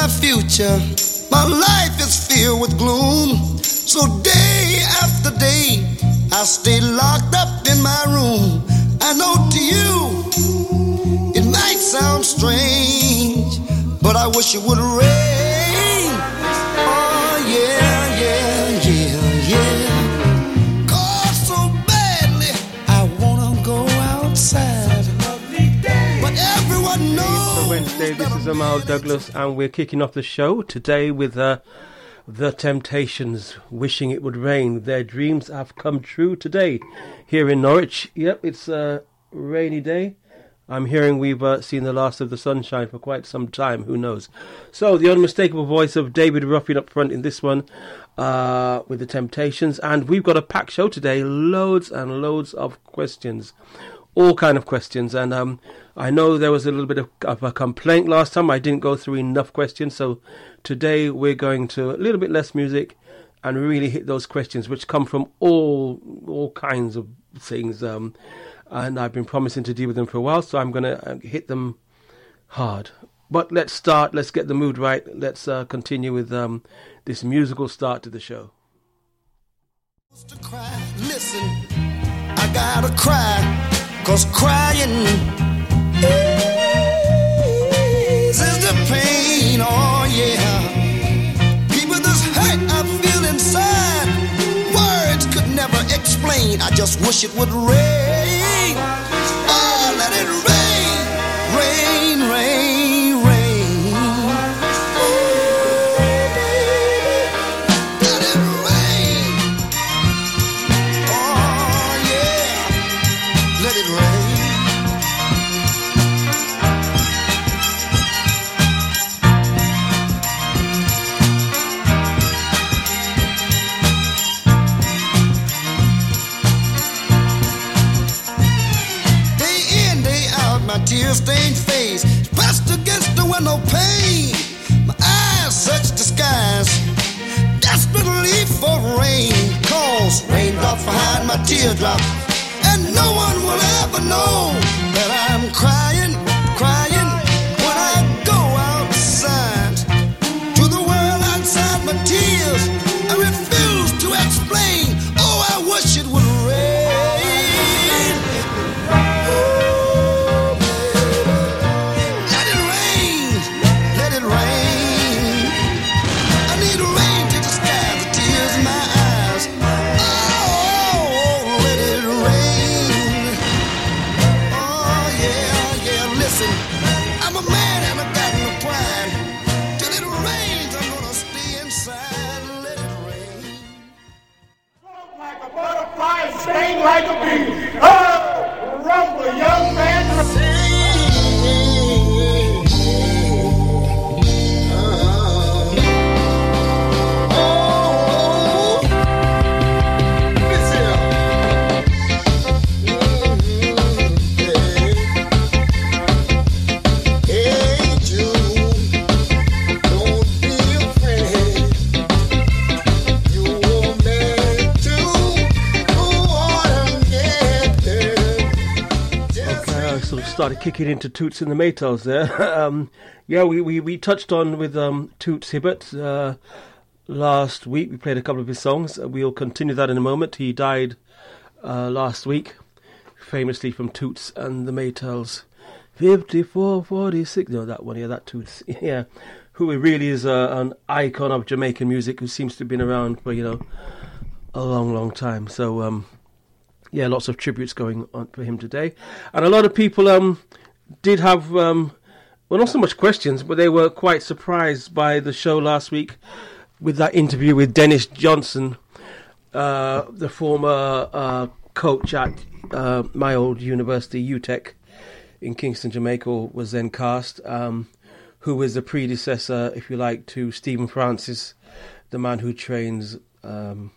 my future. My life is filled with gloom. So day after day, I stay locked up in my room. I know to you, it might sound strange, but I wish it would rain. Wednesday, this is Amal Douglas, and we're kicking off the show today with uh, The Temptations, wishing it would rain. Their dreams have come true today here in Norwich. Yep, it's a rainy day. I'm hearing we've uh, seen the last of the sunshine for quite some time, who knows. So, the unmistakable voice of David Ruffin up front in this one uh, with The Temptations, and we've got a packed show today, loads and loads of questions all kind of questions. And um, I know there was a little bit of, of, a complaint last time. I didn't go through enough questions, so today we're going to a little bit less music and really hit those questions, which come from all all kinds of things. Um, and I've been promising to deal with them for a while, so I'm going to hit them hard. But let's start. Let's get the mood right. Let's uh, continue with um, this musical start to the show. Listen, I gotta cry, cause crying the pain. Oh, yeah. This hurt I feel inside, words could never explain. I just wish it would rain. My tear-stained face pressed against the window pane. My eyes search the skies, desperately for rain. Cause raindrops behind my teardrop, and no one will ever know that I'm crying like a bee. Oh, rumble, young man. I sort of started kicking into Toots and the Maytals there. um, yeah, we, we, we touched on with um, Toots Hibbert uh, last week. We played a couple of his songs. Uh, We'll continue that in a moment. He died uh, last week, famously from Toots and the Maytals. 5446. No, that one, yeah, that Toots. yeah. Who really is uh, an icon of Jamaican music who seems to have been around for, you know, a long, long time. So, um, yeah, lots of tributes going on for him today, and a lot of people um did have um well not so much questions, but they were quite surprised by the show last week with that interview with Dennis Johnson, uh, the former uh, coach at uh, my old university UTech in Kingston, Jamaica, was then CAST. Um, who was the predecessor, if you like, to Stephen Francis, the man who trains. Um,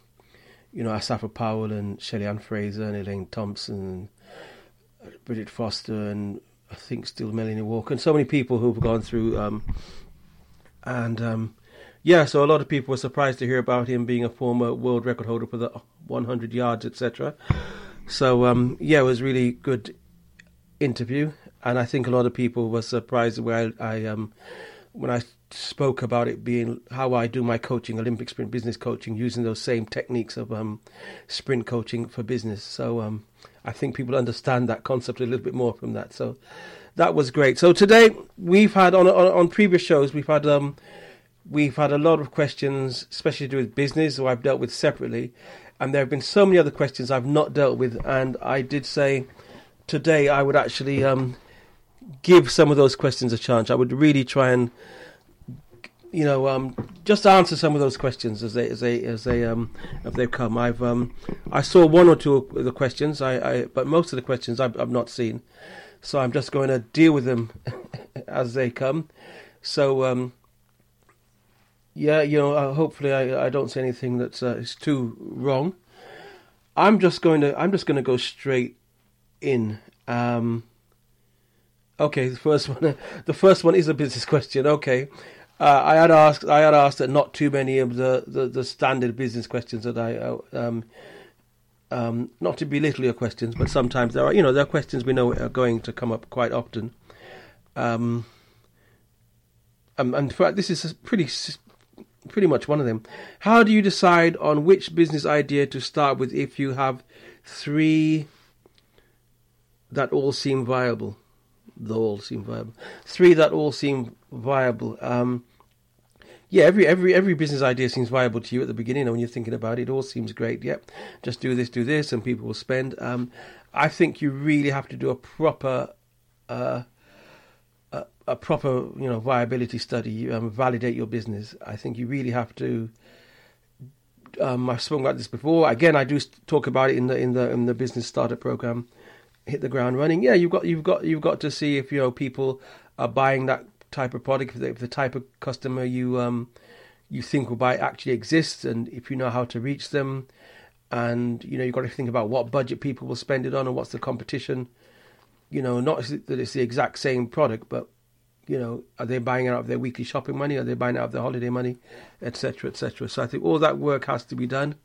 you know, Asafa Powell and Shelly-Ann Fraser and Elaine Thompson, and Bridgette Foster, and I think still Melanie Walker, and so many people who've gone through. Um, and um, yeah, so a lot of people were surprised to hear about him being a former world record holder for the 100 yards, etc. So um, yeah, it was really good interview, and I think a lot of people were surprised when I, I um, when I spoke about it being how I do my coaching, Olympic sprint business coaching, using those same techniques of um, sprint coaching for business. So um, I think people understand that concept a little bit more from that. So that was great. So today we've had on on, on previous shows we've had um, we've had a lot of questions, especially to do with business, who I've dealt with separately, and there have been so many other questions I've not dealt with, and I did say today I would actually um, give some of those questions a chance. I would really try and you know, um, just answer some of those questions as they as they as they um as they come. I've um I saw one or two of the questions, I, I but most of the questions I've, I've not seen, so I'm just going to deal with them as they come. So um yeah, you know, uh, hopefully I I don't say anything that's uh, is too wrong. I'm just going to I'm just going to go straight in. Um, okay, the first one the first one is a business question. Okay. Uh, I had asked. I had asked that not too many of the, the, the standard business questions that I, uh, um, um, not to belittle your questions, but sometimes there are, you know, there are questions we know are going to come up quite often. Um, um and fact, this is pretty, pretty much one of them. How do you decide on which business idea to start with if you have three that all seem viable? They all seem viable. Three that all seem viable. Um, yeah, every every every business idea seems viable to you at the beginning, and when you're thinking about it, it all seems great. Yep, just do this, do this, and people will spend. Um, I think you really have to do a proper, uh, a, a, proper, you know, viability study, um, validate your business. I think you really have to. Um, I've spoken about this before. Again, I do talk about it in the in the in the business starter program. Hit the ground running. Yeah, you've got you've got you've got to see if you know people are buying that type of product, if the, if the type of customer you um, you think will buy actually exists, and if you know how to reach them, and you know you've got to think about what budget people will spend it on, and what's the competition. You know, not that it's the exact same product, but you know, are they buying it out of their weekly shopping money? Are they buying out of their holiday money, etc., etc. So I think all that work has to be done,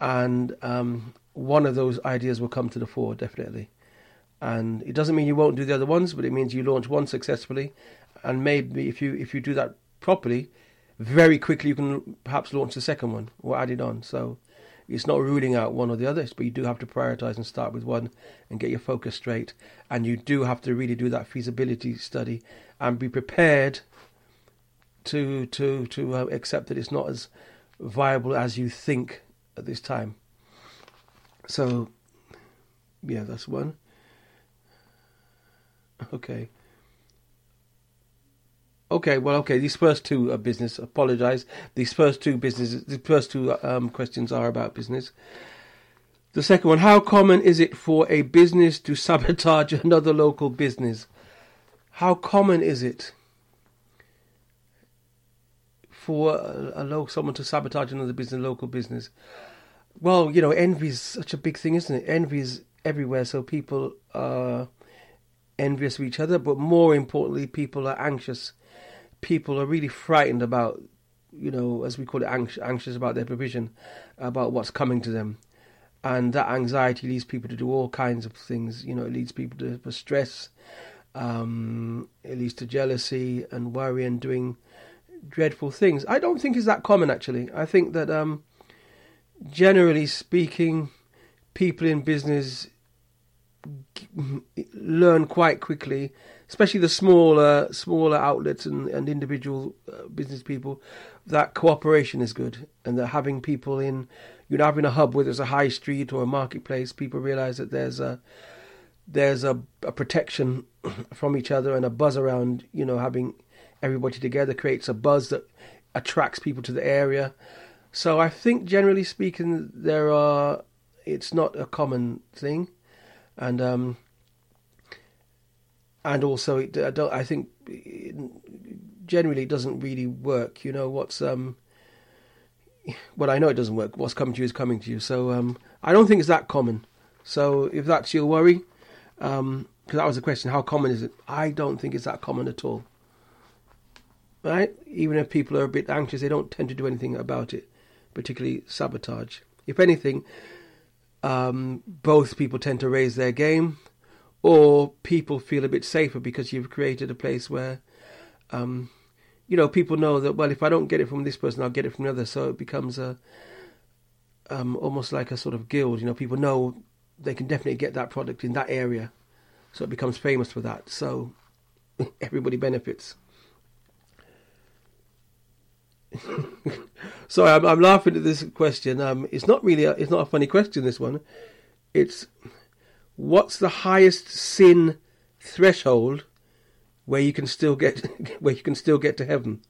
and um, one of those ideas will come to the fore definitely. And it doesn't mean you won't do the other ones, but it means you launch one successfully, and maybe if you if you do that properly, very quickly you can perhaps launch the second one or add it on. So it's not ruling out one or the others, but you do have to prioritize and start with one and get your focus straight. And you do have to really do that feasibility study and be prepared to to to uh, accept that it's not as viable as you think at this time. So yeah, that's one. Okay. Okay, well, okay. These first two are business. Apologise. These first two business. The first two um, questions are about business. The second one: How common is it for a business to sabotage another local business? How common is it for a, a local someone to sabotage another business, local business? Well, you know, envy is such a big thing, isn't it? Envy is everywhere, so people are envious of each other, but more importantly, people are anxious people are really frightened about, you know, as we call it, anxious, about their provision, about what's coming to them. And that anxiety leads people to do all kinds of things. You know, it leads people to stress, um, it leads to jealousy and worry and doing dreadful things. I don't think it's that common, actually. I think that, um, generally speaking, people in business learn quite quickly especially the smaller smaller outlets and, and individual uh, business people, that cooperation is good, and that having people in, you know, having a hub whether it's a high street or a marketplace, people realise that there's a there's a, a protection from each other and a buzz around. You know, having everybody together creates a buzz that attracts people to the area. So I think, generally speaking, there are. It's not a common thing, and um, and also it, I, don't, I think it, generally it doesn't really work. You know what's um, well I know it doesn't work. What's coming to you is coming to you. So um, I don't think it's that common. So if that's your worry, because um, that was the question, how common is it? I don't think it's that common at all. right? Even if people are a bit anxious, they don't tend to do anything about it, particularly sabotage. If anything, um, both people tend to raise their game, or people feel a bit safer because you've created a place where, um, you know, people know that well, if I don't get it from this person, I'll get it from the other. So it becomes a um, almost like a sort of guild. You know, people know they can definitely get that product in that area, so it becomes famous for that. So everybody benefits. Sorry, I'm, I'm, laughing at this question. Um, it's not really, a, it's not a funny question. This one, it's what's the highest sin threshold where you can still get where you can still get to heaven?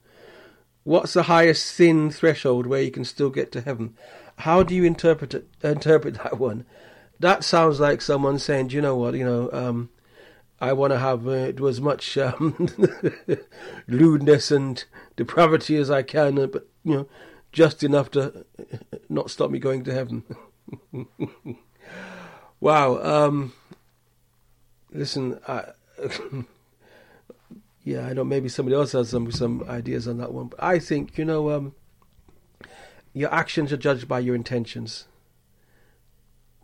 What's the highest sin threshold where you can still get to heaven? How do you interpret it, interpret that one? That sounds like someone saying, "Do you know what? You know, um, I want to have uh, as much um, lewdness and depravity as I can, uh, but you know, just enough to not stop me going to heaven." wow. Um, listen, I, yeah, I know maybe somebody else has some some ideas on that one, but I think you know, um, your actions are judged by your intentions.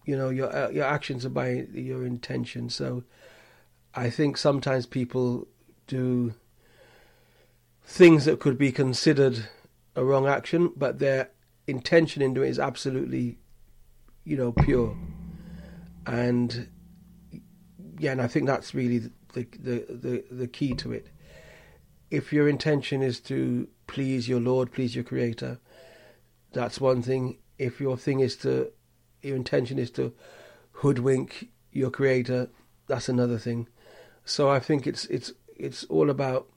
You know, your uh, your actions are by your intentions. So I think sometimes people do things that could be considered a wrong action, but their intention in doing it is absolutely, you know, pure. And yeah, and I think that's really the the the, the key to it. If your intention is to please your Lord, please your Creator, that's one thing. If your thing is to, your intention is to hoodwink your Creator, that's another thing. So I think it's it's it's all about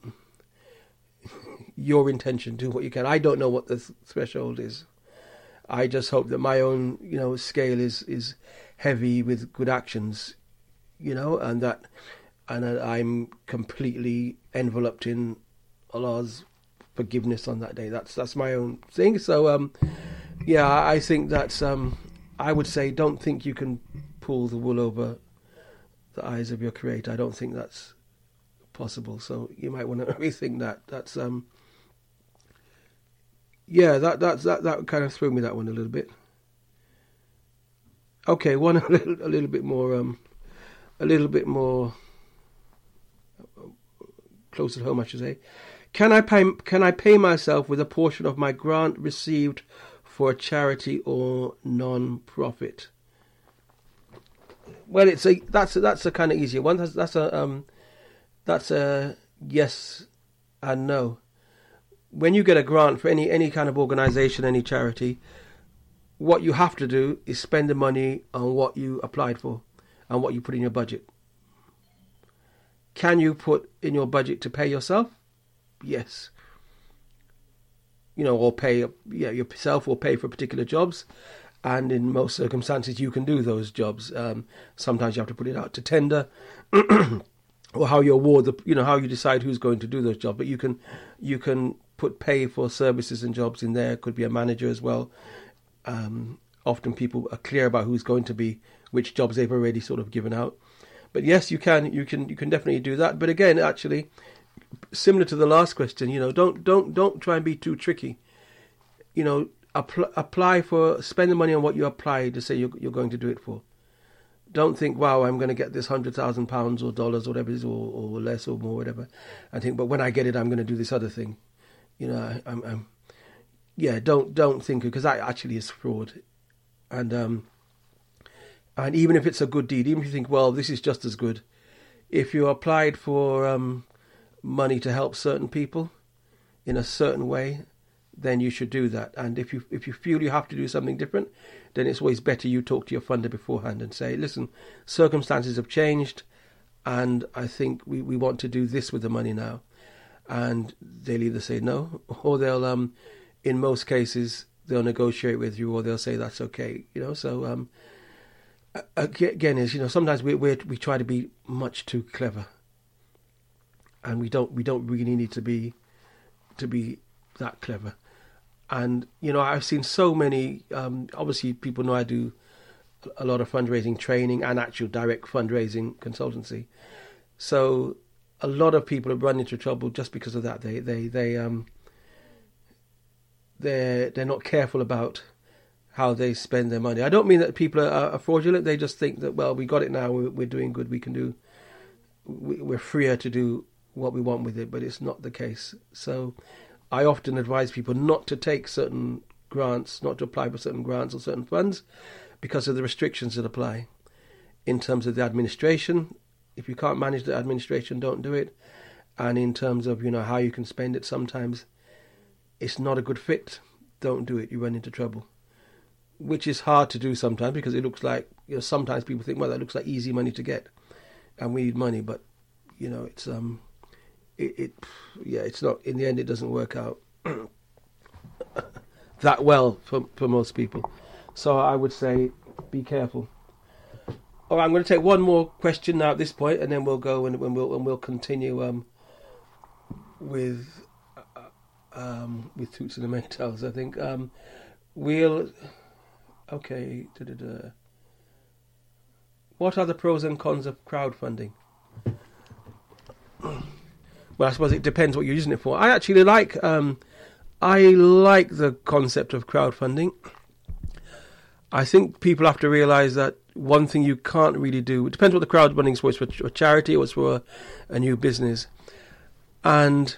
your intention. Do what you can. I don't know what the th- threshold is. I just hope that my own you know scale is is heavy with good actions, you know, and that and that I'm completely enveloped in Allah's forgiveness on that day. That's that's my own thing. So um, yeah, I think that's um, I would say don't think you can pull the wool over the eyes of your creator. I don't think that's possible. So you might want to rethink that. That's um yeah, that that that that kind of threw me that one a little bit. Okay, one a little a little bit more um a little bit more close at home, I should say. Can I pay can I pay myself with a portion of my grant received for a charity or non-profit? Well, it's a that's a, that's a kind of easier one. That's that's a um, that's a yes and no. When you get a grant for any any kind of organisation, any charity, what you have to do is spend the money on what you applied for and what you put in your budget. Can you put in your budget to pay yourself? Yes. You know, or pay yeah yourself or pay for particular jobs and in most circumstances you can do those jobs. Um, sometimes you have to put it out to tender, or how you award the, you know, how you decide who's going to do those jobs. But you can, you can put pay for services and jobs in there. Could be a manager as well. Um, often people are clear about who's going to be which jobs they've already sort of given out. But yes, you can, you can, you can definitely do that. But again, actually, similar to the last question, you know, don't don't don't try and be too tricky. You know, apply, apply for spend the money on what you apply to say you're, you're going to do it for. Don't think, wow, I'm going to get this hundred thousand pounds or dollars, or whatever it is, or, or less or more, whatever. And think, but when I get it, I'm going to do this other thing. You know, I, I'm, I'm yeah, don't don't think because that actually is fraud, and um, and even if it's a good deed, even if you think, well, this is just as good, if you applied for um, money to help certain people in a certain way, then you should do that. And if you if you feel you have to do something different, then it's always better you talk to your funder beforehand and say, listen, circumstances have changed, and I think we, we want to do this with the money now. And they'll either say no, or they'll um, in most cases they'll negotiate with you, or they'll say that's okay. You know, so um, again, is you know sometimes we we we try to be much too clever, and we don't we don't really need to be to be that clever and you know I've seen so many. Um, obviously, people know I do a lot of fundraising training and actual direct fundraising consultancy. So a lot of people have run into trouble just because of that. They they they um they're they're not careful about how they spend their money. I don't mean that people are, are fraudulent. They just think that well, we got it now. We're, we're doing good. We can do. we- We're freer to do what we want with it, but it's not the case. So, I often advise people not to take certain grants, not to apply for certain grants or certain funds, because of the restrictions that apply in terms of the administration. If you can't manage the administration, don't do it. And in terms of you know how you can spend it, sometimes it's not a good fit. Don't do it. You run into trouble, which is hard to do sometimes because it looks like you know sometimes people think well that looks like easy money to get, and we need money, but you know it's um it, it yeah it's not in the end it doesn't work out that well for for most people. So I would say be careful. All right, I'm going to take one more question now at this point, and then we'll go and, and we'll and we'll continue um, with uh, um, with Toots and the Maytals. I think um, we'll okay. da-da-da. What are the pros and cons of crowdfunding? Well, I suppose it depends what you're using it for. I actually like um, I like the concept of crowdfunding. I think people have to realise that one thing you can't really do. It depends what the crowdfunding is for. It's for a charity or it's for a, a new business, and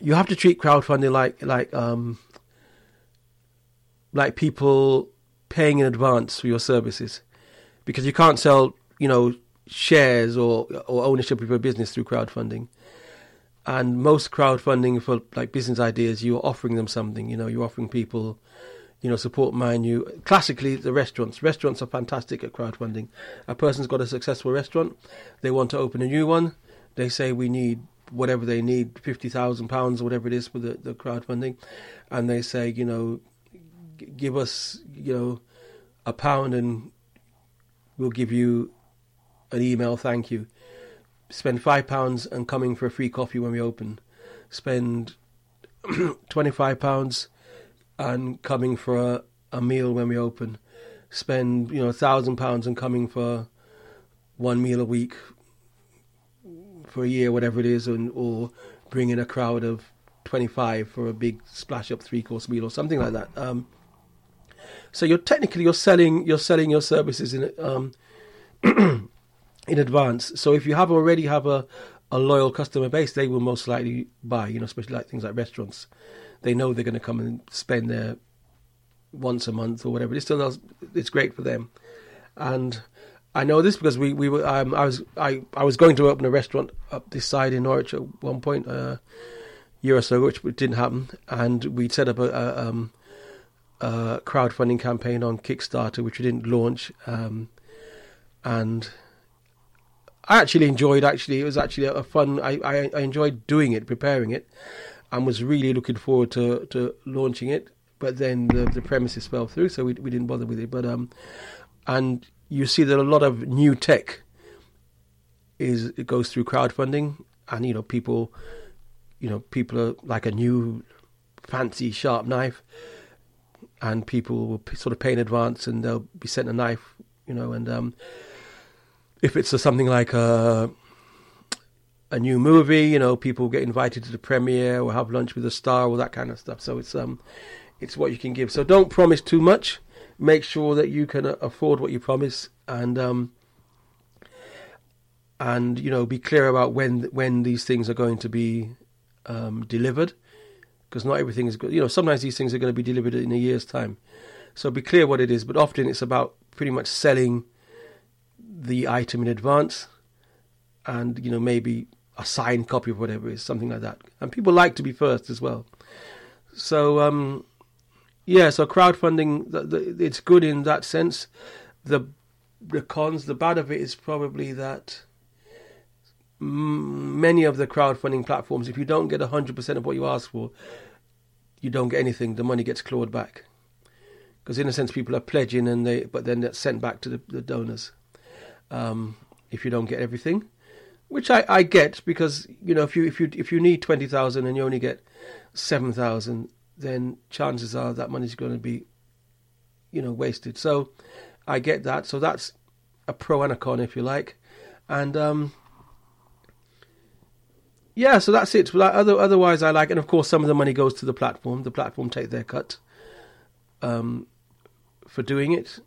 you have to treat crowdfunding like like um, like people paying in advance for your services, because you can't sell you know shares or or ownership of your business through crowdfunding. And most crowdfunding for like business ideas, you're offering them something. You know, you're offering people you know, support you. Classically, the restaurants. Restaurants are fantastic at crowdfunding. A person's got a successful restaurant, they want to open a new one. They say we need whatever they need, fifty thousand pounds or whatever it is for the, the crowdfunding, and they say, you know, give us, you know, a pound and we'll give you an email thank you. Spend five pounds and coming for a free coffee when we open. Spend twenty five pounds and coming for a, a meal when we open. Spend you know a thousand pounds and coming for one meal a week for a year, whatever it is, and or bring in a crowd of twenty five for a big splash up three course meal or something like that. Um, so you're technically you're selling you're selling your services in um, in advance. So if you have already have a a loyal customer base, they will most likely buy. You know, especially like things like restaurants they know they're going to come and spend their once a month or whatever. It's still it's great for them, and I know this because we we were um, I was I I was going to open a restaurant up this side in Norwich at one point a uh, year or so, which didn't happen, and we'd set up a, a, um, a crowdfunding campaign on Kickstarter, which we didn't launch, um, and. I actually enjoyed. Actually, it was actually a fun. I, I, I enjoyed doing it, preparing it, and was really looking forward to, to launching it. But then the, the premises fell through, so we we didn't bother with it. But um, and you see that a lot of new tech is it goes through crowdfunding, and you know people, you know people are like a new fancy sharp knife, and people will sort of pay in advance, and they'll be sent a knife, you know, and um, if it's a, something like a a new movie, you know, people get invited to the premiere or have lunch with a star, all that kind of stuff. So it's um, it's what you can give. So don't promise too much. Make sure that you can uh, afford what you promise, and um, and you know, be clear about when when these things are going to be um, delivered, because not everything is good. You know, sometimes these things are going to be delivered in a year's time. So be clear what it is, but often it's about pretty much selling the item in advance, and you know maybe a signed copy of whatever it is, something like that. And people like to be first as well. So um, yeah, so crowdfunding, the, the, it's good in that sense. The the cons, the bad of it is probably that many of the crowdfunding platforms, if you don't get hundred percent of what you ask for, you don't get anything. The money gets clawed back because in a sense people are pledging and they, but then that's sent back to the, the donors. Um, if you don't get everything, which I, I get because you know if you if you if you need twenty thousand and you only get seven thousand, then chances are that money's going to be, you know, wasted. So I get that. So that's a pro and a con, if you like, and um, yeah, so that's it. Other, otherwise, I like, and of course, some of the money goes to the platform. The platform take their cut um, for doing it.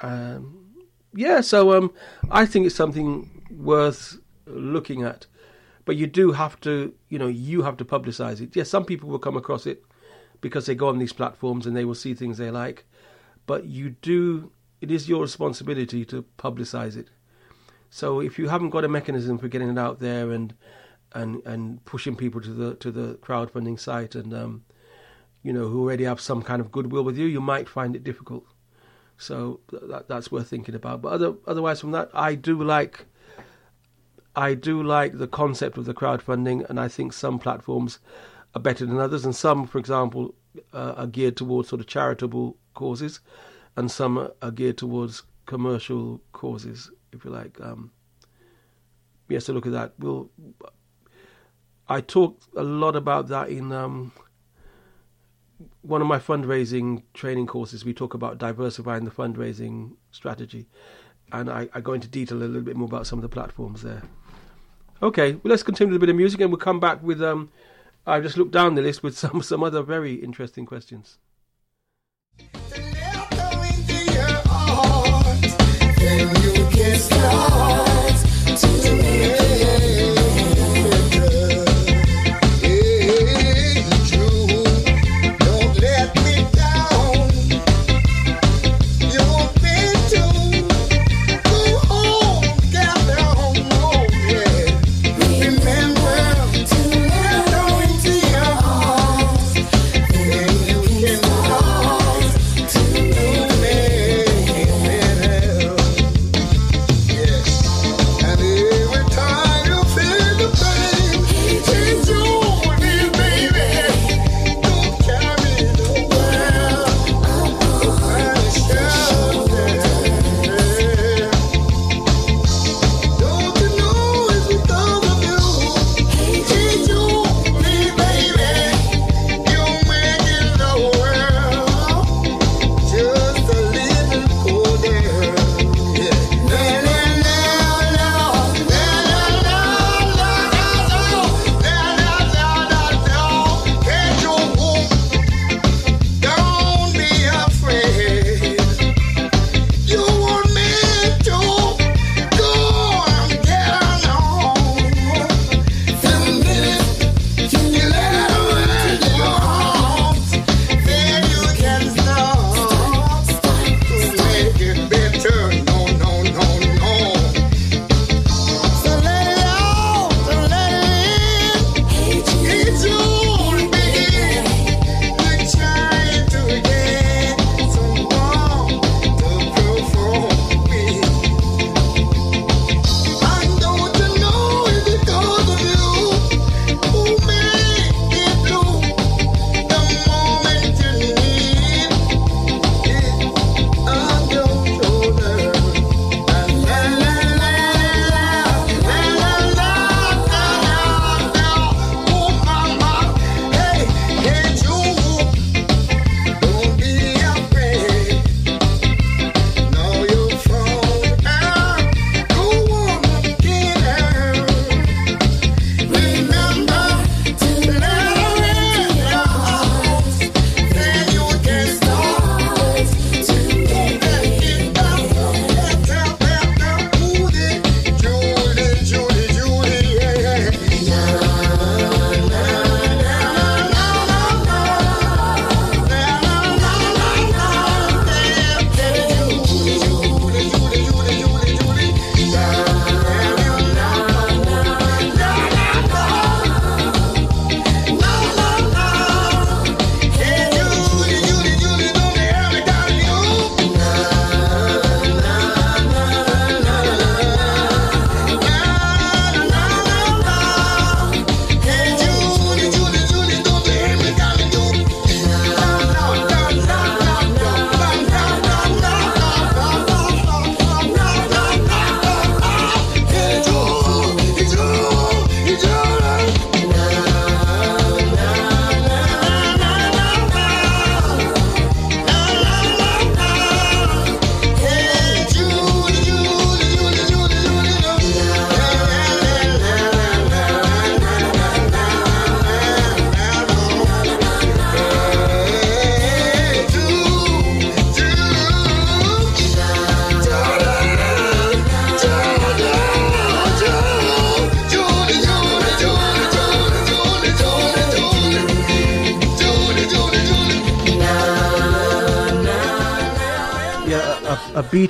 Um, yeah, so um, I think it's something worth looking at. But you do have to, you know, you have to publicize it. Yes, some people will come across it because they go on these platforms and they will see things they like. But you do, it is your responsibility to publicize it. So if you haven't got a mechanism for getting it out there and and and pushing people to the to the crowdfunding site and um, you know who already have some kind of goodwill with you, you might find it difficult. So that, that's worth thinking about. But other, otherwise, from that, I do like I do like the concept of the crowdfunding, and I think some platforms are better than others, and some, for example, uh, are geared towards sort of charitable causes, and some are geared towards commercial causes, if you like. Um, yes, to look at that. We'll. I talked a lot about that in um, one of my fundraising training courses. We talk about diversifying the fundraising strategy, and I, I go into detail a little bit more about some of the platforms there. Okay, well, let's continue with a bit of music, and we'll come back with. Um, I just looked down the list with some some other very interesting questions. Yes.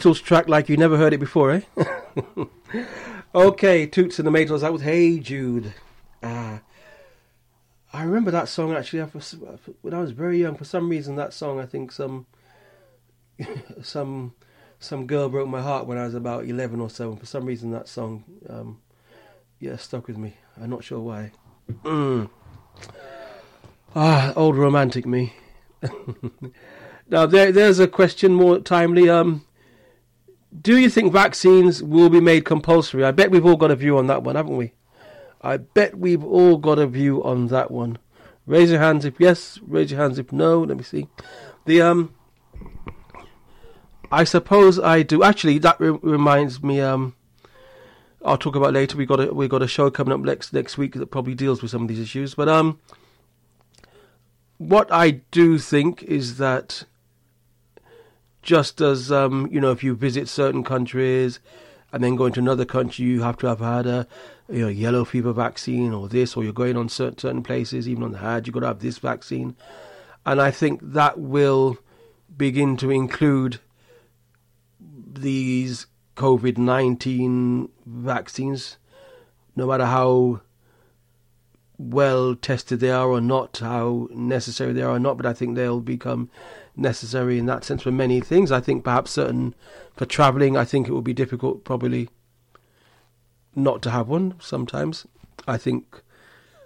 Beatles track like you never heard it before, eh? okay, Toots and the Maytals. That was Hey Jude. Uh, I remember that song actually when I was very young. For some reason, that song I think some some some girl broke my heart when I was about eleven or so. And for some reason, that song um, yeah stuck with me. I'm not sure why. Mm. Ah, old romantic me. now there, there's a question more timely. Um, do you think vaccines will be made compulsory? I bet we've all got a view on that one, haven't we? I bet we've all got a view on that one. Raise your hands if yes. Raise your hands if no. Let me see. The um, I suppose I do. Actually, that re- reminds me. Um, I'll talk about later. We got a we got a show coming up next next week that probably deals with some of these issues. But um, what I do think is that just as um, you know, if you visit certain countries and then go into another country, you have to have had a you know yellow fever vaccine or this, or you're going on certain certain places, even on the Hajj, you've got to have this vaccine, and I think that will begin to include these COVID nineteen vaccines, no matter how well tested they are or not, how necessary they are or not, but I think they'll become necessary in that sense for many things. I think perhaps certain for travelling, I think it will be difficult probably not to have one sometimes. I think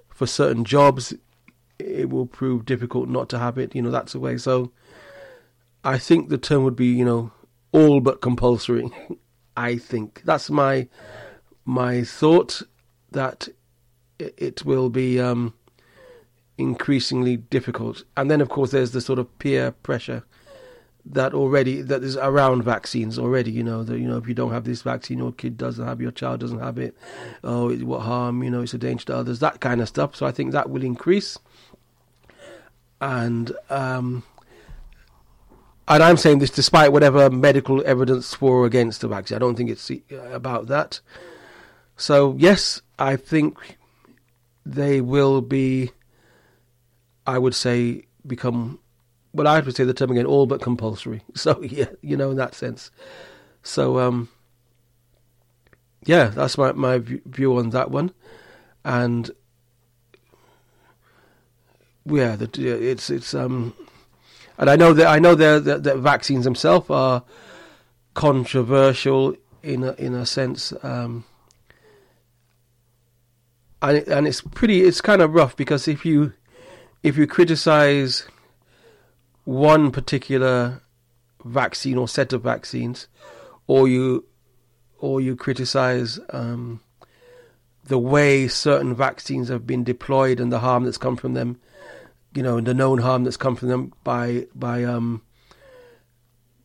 for certain jobs, it will prove difficult not to have it. You know, that's the way. So I think the term would be, you know, all but compulsory. I think that's my my thought that it will be um, increasingly difficult. And then, of course, there's the sort of peer pressure that already that is around vaccines already. You know that you know if you don't have this vaccine, your kid doesn't have, your child doesn't have it. Oh, what harm? You know, it's a danger to others. That kind of stuff. So I think that will increase. And um, and I'm saying this despite whatever medical evidence for or against the vaccine. I don't think it's about that. So yes, I think they will be, I would say, become, well, I have to say the term again, all but compulsory. So, yeah, you know, in that sense. So, um, yeah, that's my, my view on that one. And, yeah, the, it's, it's, um, and I know that, I know that, that, that vaccines themselves are controversial in a, in a sense, um, and it, and it's pretty. It's kind of rough because if you if you criticize one particular vaccine or set of vaccines, or you or you criticize um, the way certain vaccines have been deployed and the harm that's come from them, you know, the known harm that's come from them by by um,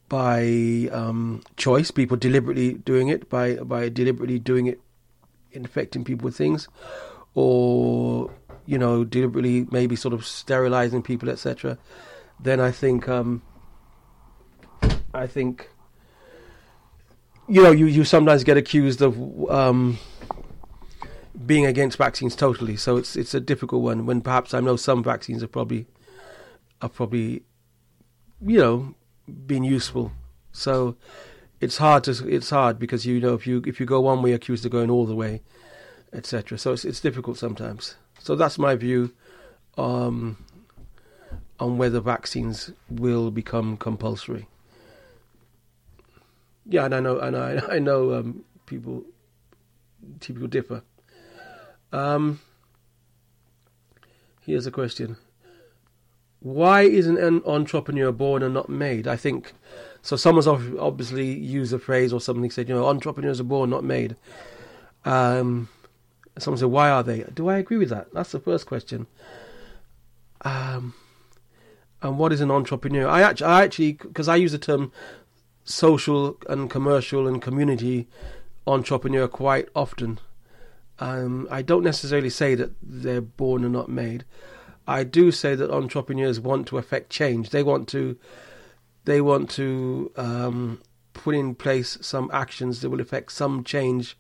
by um, choice, people deliberately doing it by by deliberately doing it, infecting people with things, or you know deliberately maybe sort of sterilizing people, etc., then I think um, I think you know you you sometimes get accused of um, being against vaccines totally. So it's it's a difficult one. When perhaps I know some vaccines are probably are probably you know being useful. So it's hard to it's hard because you know if you if you go one way, you're accused of going all the way etc. So it's it's difficult sometimes. So that's my view um, on whether vaccines will become compulsory. Yeah, and I know, and I I know um, people people differ. Um, here's a question: Why isn't an entrepreneur born and not made? I think so. Someone's obviously used a phrase or something said, you know, entrepreneurs are born, not made. Um, Someone said, "Why are they?" Do I agree with that? That's the first question. Um, and what is an entrepreneur? I actually, I actually, because I use the term social and commercial and community entrepreneur quite often. Um, I don't necessarily say that they're born and not made. I do say that entrepreneurs want to affect change. They want to, they want to um, put in place some actions that will affect some change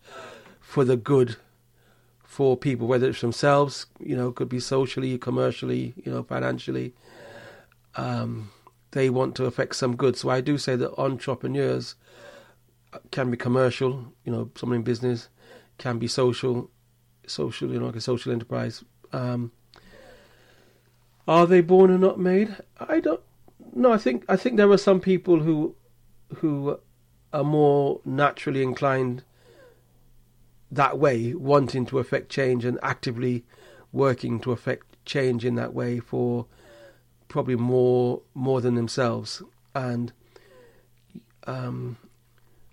for the good for people, whether it's themselves, you know, could be socially, commercially, you know, financially. Um, they want to affect some good. So I do say that entrepreneurs can be commercial, you know, someone in business, can be social, social, you know, like a social enterprise. Um, are they born and not made? I don't. No, I think I think there are some people who who are more naturally inclined that way, wanting to affect change and actively working to affect change in that way for probably more more than themselves. And um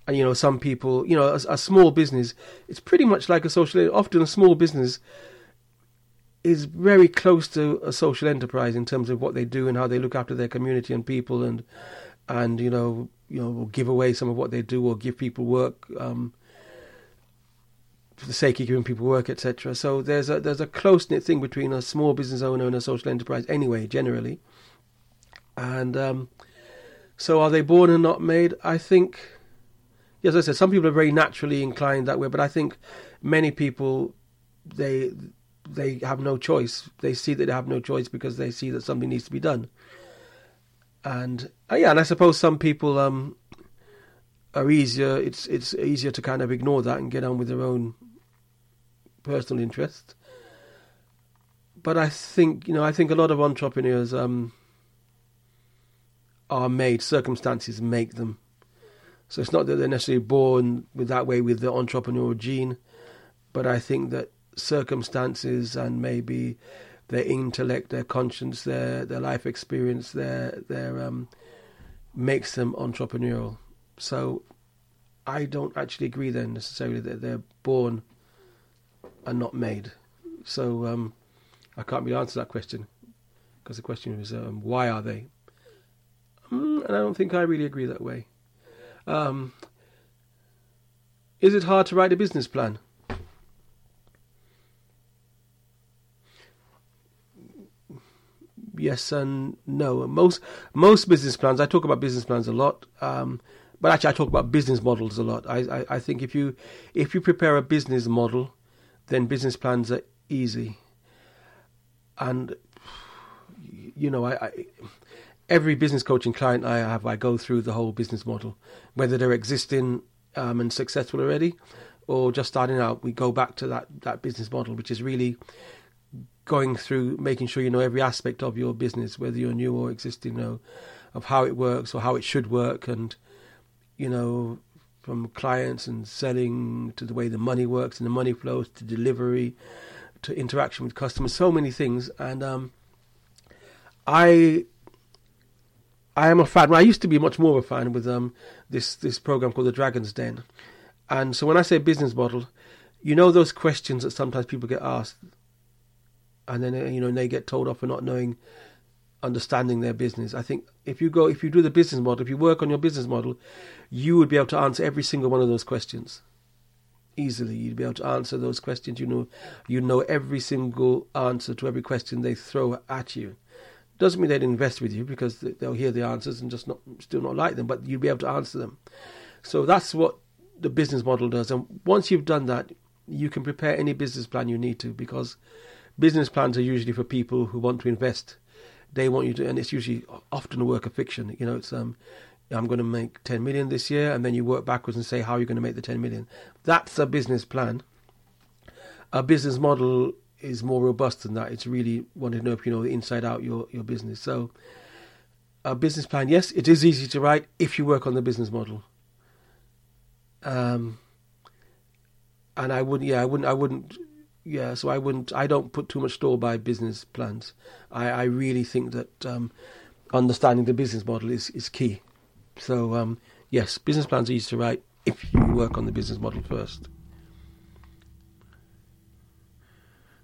and you know some people you know a, a small business it's pretty much like a social often a small business is very close to a social enterprise in terms of what they do and how they look after their community and people and and you know you know give away some of what they do or give people work um, for the sake of giving people work, etc. So there's a there's a close knit thing between a small business owner and a social enterprise, anyway, generally. And um, so, are they born and not made? I think, yes, I said some people are very naturally inclined that way, but I think many people they they have no choice. They see that they have no choice because they see that something needs to be done. And uh, yeah, and I suppose some people um, are easier. It's it's easier to kind of ignore that and get on with their own personal interest. But I think you know I think a lot of entrepreneurs um, are made. Circumstances make them. So it's not that they're necessarily born with that way with the entrepreneurial gene, but I think that circumstances and maybe their intellect, their conscience, their their life experience, their their um, makes them entrepreneurial. So I don't actually agree then necessarily that they're born and not made. So um, I can't really answer that question because the question is um, why are they? Mm, and I don't think I really agree that way. Um, is it hard to write a business plan? Yes and no. Most most business plans. I talk about business plans a lot. Um, but actually, I talk about business models a lot. I, I, I, think if you if you prepare a business model, then business plans are easy. And you know, I, I every business coaching client I have, I go through the whole business model, whether they're existing um, and successful already, or just starting out. We go back to that that business model, which is really going through making sure you know every aspect of your business, whether you're new or existing, you know, of how it works or how it should work, and you know, from clients and selling to the way the money works and the money flows to delivery to interaction with customers, so many things. And um, I I am a fan. Well, I used to be much more of a fan with um, this this program called the Dragon's Den. And so when I say business model, you know those questions that sometimes people get asked, and then you know they get told off for not knowing understanding their business. I think if you go, if you do the business model, if you work on your business model, you would be able to answer every single one of those questions easily. You'd be able to answer those questions. You know, you know every single answer to every question they throw at you. Doesn't mean they'd invest with you because they'll hear the answers and just not still not like them, but you'd be able to answer them. So that's what the business model does. And once you've done that, you can prepare any business plan you need to because business plans are usually for people who want to invest they want you to, and it's usually often a work of fiction. You know, it's um, I'm going to make 10 million this year, and then you work backwards and say how you're going to make the 10 million. That's a business plan. A business model is more robust than that. It's really wanting to know if you know the inside out your your business. So, a business plan, yes, it is easy to write if you work on the business model. Um, and I wouldn't, yeah, I wouldn't, I wouldn't yeah, so I wouldn't. I don't put too much store by business plans. I, I really think that um, understanding the business model is is key. So um, yes, business plans are easy to write if you work on the business model first.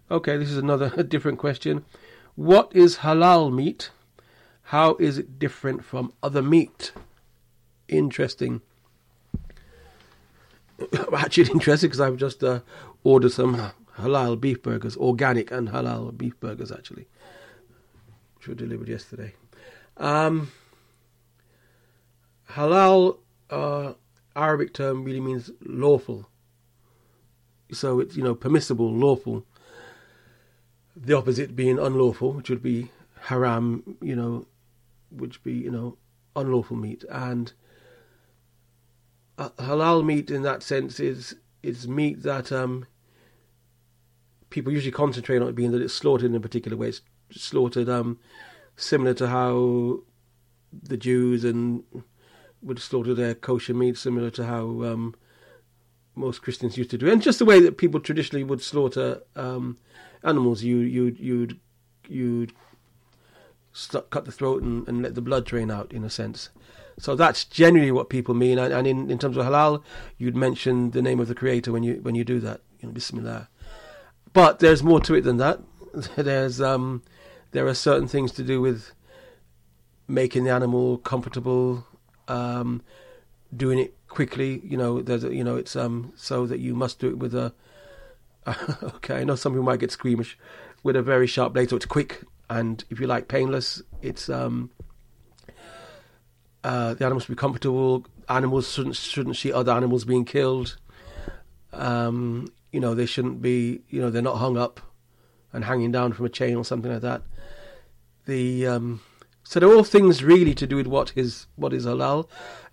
Okay, this is another different question. What is halal meat? How is it different from other meat? Interesting. Actually, interesting because I've just uh, ordered some halal beef burgers, organic and halal beef burgers actually, which were delivered yesterday. Um, halal uh, Arabic term really means lawful. So it's you know permissible, lawful. The opposite being unlawful, which would be haram. You know, would be you know unlawful meat, and uh, halal meat in that sense is is meat that um, people usually concentrate on it being that it's slaughtered in a particular way. It's slaughtered um, similar to how the Jews and would slaughter their kosher meat, similar to how um, most Christians used to do, and just the way that people traditionally would slaughter um, animals. You you you'd you'd st- cut the throat and, and let the blood drain out, in a sense. So that's generally what people mean. And, and in, in terms of halal, you'd mention the name of the creator when you when you do that. You know, Bismillah. But there's more to it than that. There's um, there are certain things to do with making the animal comfortable, um, doing it quickly. You know, there's you know it's um so that you must do it with a. okay, I know some people might get squeamish with a very sharp blade, so it's quick and if you like painless. It's um uh, the animals should be comfortable. Animals shouldn't shouldn't see other animals being killed. Um, you know, they shouldn't be. You know, they're not hung up and hanging down from a chain or something like that. The um, so they're all things really to do with what is what is halal,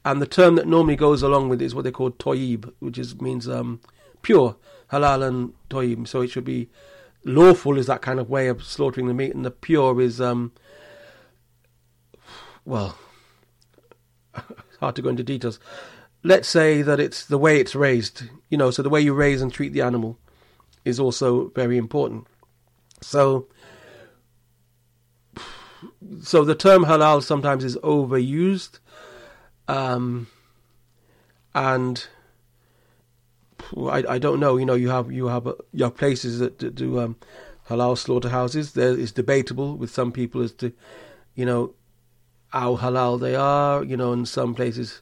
and the term that normally goes along with it is what they call toyib, which is means um, pure halal and toyib. So it should be lawful is that kind of way of slaughtering the meat, and the pure is um, well, hard to go into details. Let's say that it's the way it's raised, you know, so the way you raise and treat the animal is also very important. So, so the term halal sometimes is overused, um, and I, I don't know. You know, you have you have uh, you places that, that do um, halal slaughterhouses. There is debatable with some people as to, you know, how halal they are. You know, in some places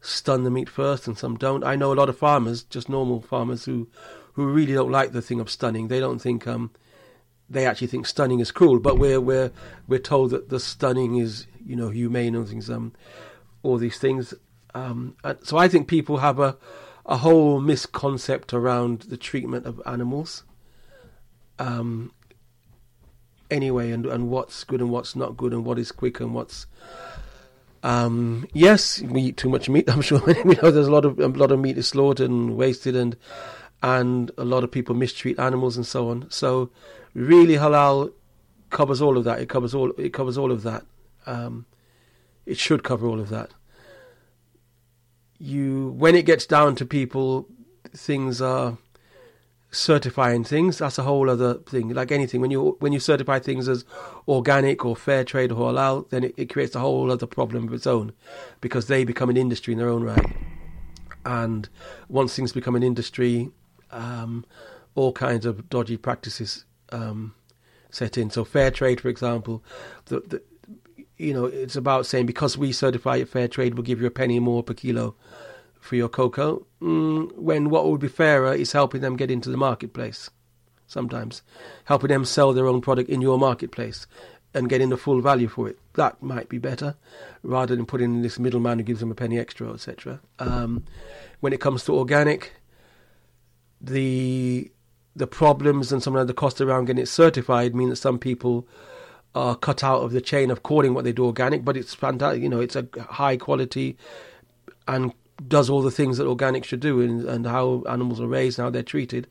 stun the meat first, and some don't. I know a lot of farmers, just normal farmers, who who really don't like the thing of stunning. They don't think um, they actually think stunning is cruel, but we're we're we're told that the stunning is you know humane and things um all these things. Um, so I think people have a a whole misconcept around the treatment of animals. Um, anyway, and and what's good and what's not good, and what is quick and what's um, yes, we eat too much meat. I'm sure we know there's a lot of a lot of meat is slaughtered and wasted, and and a lot of people mistreat animals and so on. So, really, halal covers all of that. It covers all. It covers all of that. Um, it should cover all of that. You, when it gets down to people, things are certifying things. That's a whole other thing. Like anything, when you when you certify things as organic or fair trade or halal, then it, it creates a whole other problem of its own, because they become an industry in their own right. And once things become an industry, um, all kinds of dodgy practices um, set in. So fair trade, for example, the, the you know it's about saying because we certify it fair trade, we'll give you a penny more per kilo for your cocoa. Mm, when what would be fairer is helping them get into the marketplace. Sometimes helping them sell their own product in your marketplace and getting the full value for it. That might be better, rather than putting in this middleman who gives them a penny extra, etc. Um, when it comes to organic, the the problems and some of the cost around getting it certified mean that some people are cut out of the chain of calling what they do organic, but it's fantastic. You know, it's a high quality and does all the things that organic should do and, and how animals are raised and how they're treated.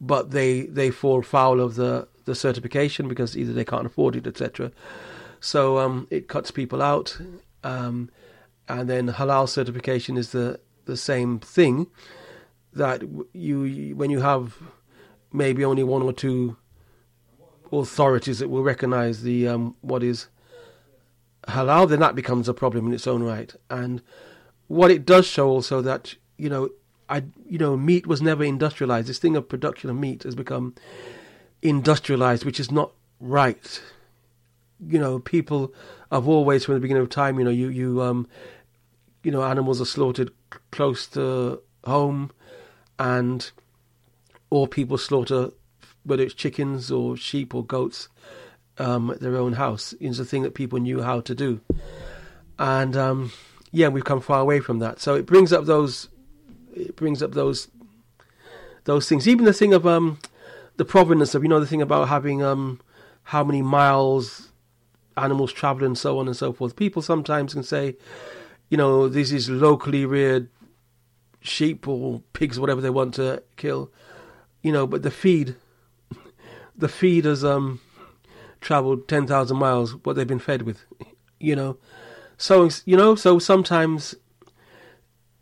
But they, they fall foul of the, the certification because either they can't afford it, etc. So um, it cuts people out. Um, and then halal certification is the, the same thing that you when you have maybe only one or two authorities that will recognize the um, what is halal, then that becomes a problem in its own right. And what it does show also that you know, I you know, meat was never industrialized. This thing of production of meat has become industrialized, which is not right. You know, people have always, from the beginning of time, you know, you you um, you know, animals are slaughtered close to home, and or people slaughter whether it's chickens or sheep or goats um, at their own house. It's a thing that people knew how to do, and um, yeah, we've come far away from that. So it brings up those, it brings up those, those things. Even the thing of um, the provenance of you know the thing about having um, how many miles animals travel and so on and so forth. People sometimes can say, you know, this is locally reared sheep or pigs, whatever they want to kill, you know, but the feed, the feed has um, traveled 10,000 miles, what they've been fed with, you know. So, you know, so sometimes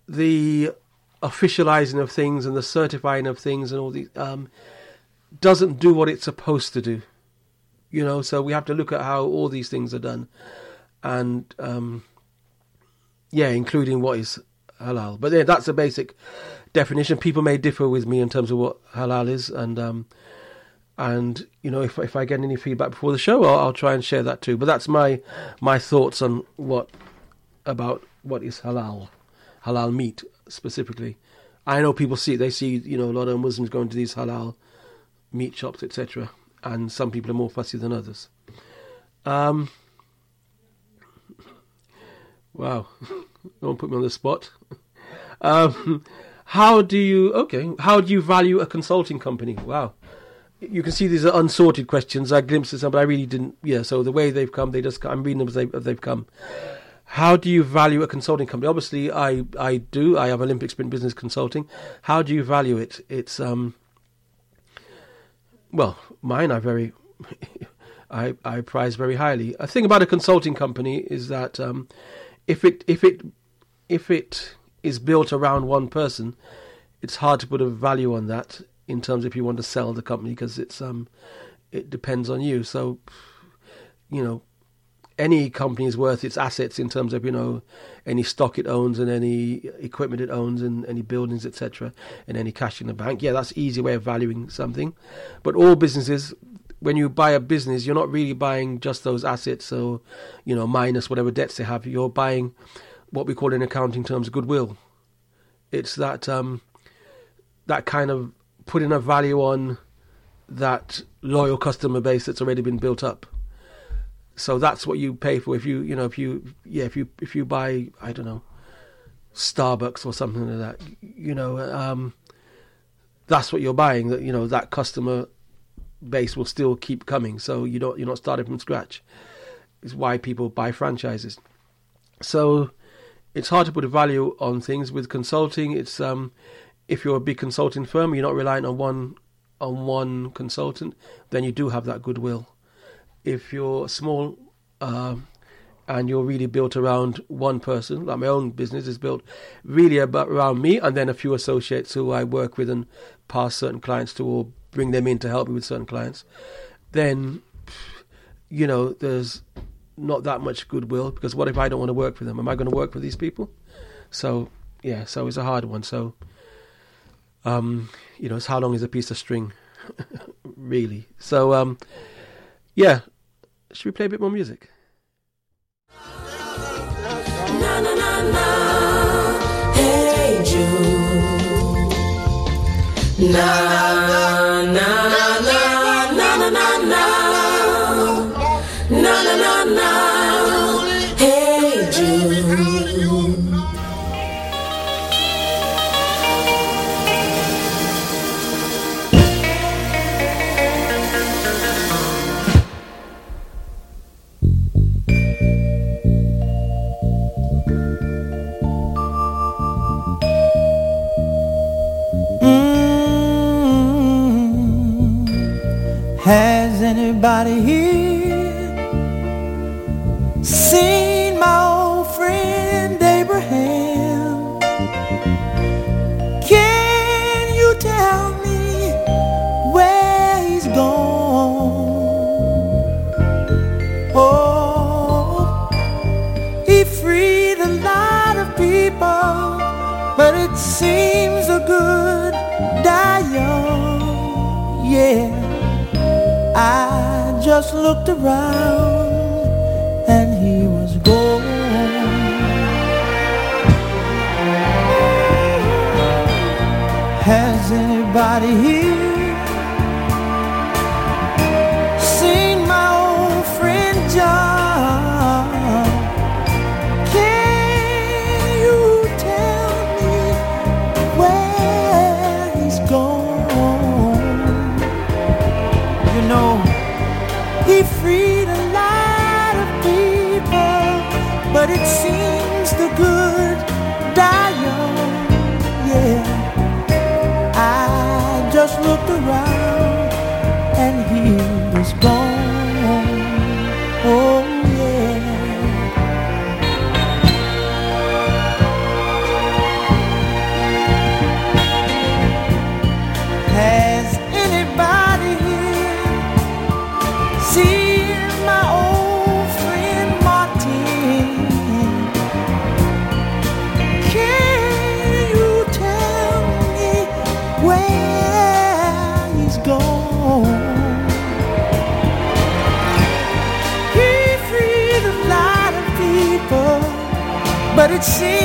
the officializing of things and the certifying of things and all these um, doesn't do what it's supposed to do. You know, so we have to look at how all these things are done, and um, yeah, including what is halal. But yeah, that's a basic definition. People may differ with me in terms of what halal is, and um, and you know, if if I get any feedback before the show, I'll, I'll try and share that too. But that's my my thoughts on what about what is halal, halal meat specifically. I know people see they see you know a lot of Muslims going to these halal meat shops, etc and some people are more fussy than others. Um, wow, don't put me on the spot. Um, how do you okay? How do you value a consulting company? Wow, you can see these are unsorted questions. I glimpsed some, but I really didn't. Yeah, so the way they've come, they just I'm reading them as, they, as they've come. How do you value a consulting company? Obviously, I I do. I have Olympic Sprint Business Consulting. How do you value it? It's um well, mine are very, I, I prize very highly. A thing about a consulting company is that um, if it if it if it is built around one person, it's hard to put a value on that in terms if you want to sell the company because it's um it depends on you. So, you know, any company is worth its assets in terms of you know any stock it owns and any equipment it owns and any buildings etc and any cash in the bank. Yeah that's easy way of valuing something. But all businesses when you buy a business you're not really buying just those assets so you know minus whatever debts they have. You're buying what we call in accounting terms goodwill. It's that um that kind of putting a value on that loyal customer base that's already been built up so that's what you pay for if you you know if you yeah if you if you buy I don't know Starbucks or something like that. You know, um, that's what you're buying. That you know that customer base will still keep coming. So you don't you're not starting from scratch. It's why people buy franchises. So it's hard to put a value on things with consulting. It's um, if you're a big consulting firm, you're not relying on one on one consultant, then you do have that goodwill if you're small uh, and you're really built around one person, like my own business is built really about around me and then a few associates who I work with and pass certain clients to or bring them in to help me with certain clients, then you know there's not that much goodwill because what if I don't want to work for them? Am I going to work for these people? So yeah, so it's a hard one. So um, you know, it's how long is a piece of string, really? So um, yeah, should we play a bit more music? Na, na, na, hey Jude. Na, na, na, Has anybody here seen my old friend Abraham? Can you tell me where he's gone? Oh, he freed a lot of people, but it seems a good die young. Yeah. I just looked around but it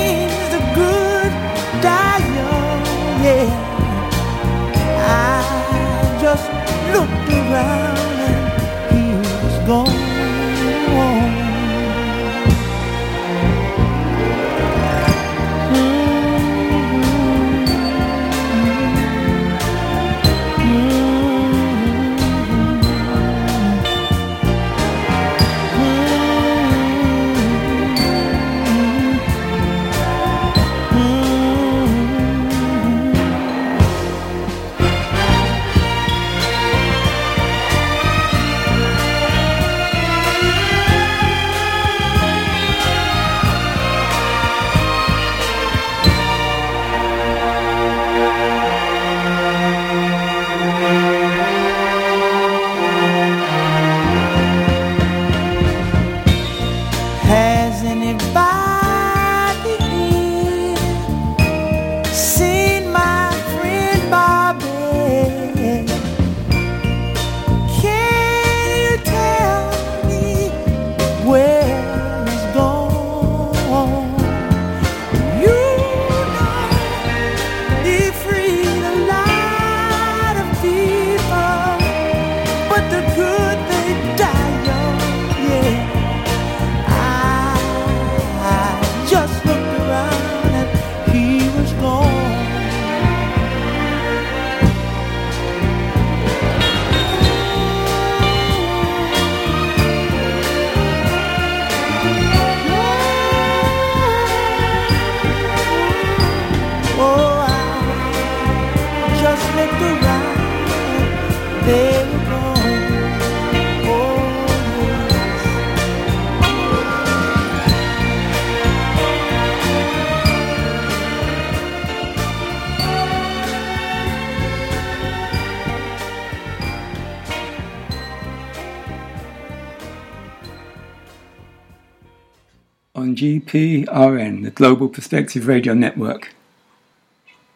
GPRN, the Global Perspective Radio Network.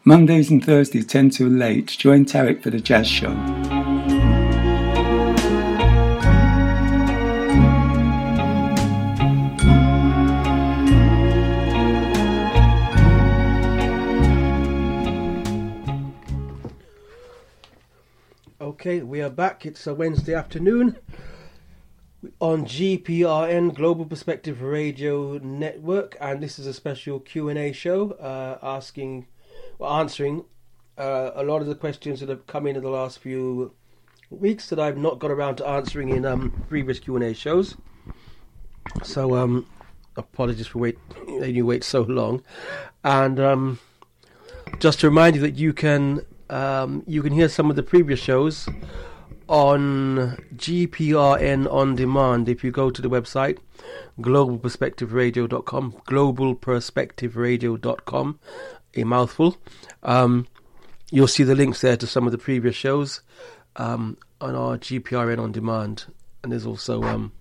Mondays and Thursdays 10 till 8, join Tarek for the Jazz Show. Okay, we are back. It's a Wednesday afternoon on GPRN Global Perspective Radio Network, and this is a special Q and A show, uh, asking, well, answering uh, a lot of the questions that have come in in the last few weeks that I've not got around to answering in um, previous Q and A shows. So, um, apologies for wait you wait so long, and um, just to remind you that you can um, you can hear some of the previous shows on GPRN on demand if you go to the website globalperspectiveradio.com globalperspectiveradio.com a mouthful um, you'll see the links there to some of the previous shows um, on our GPRN on demand and there's also um,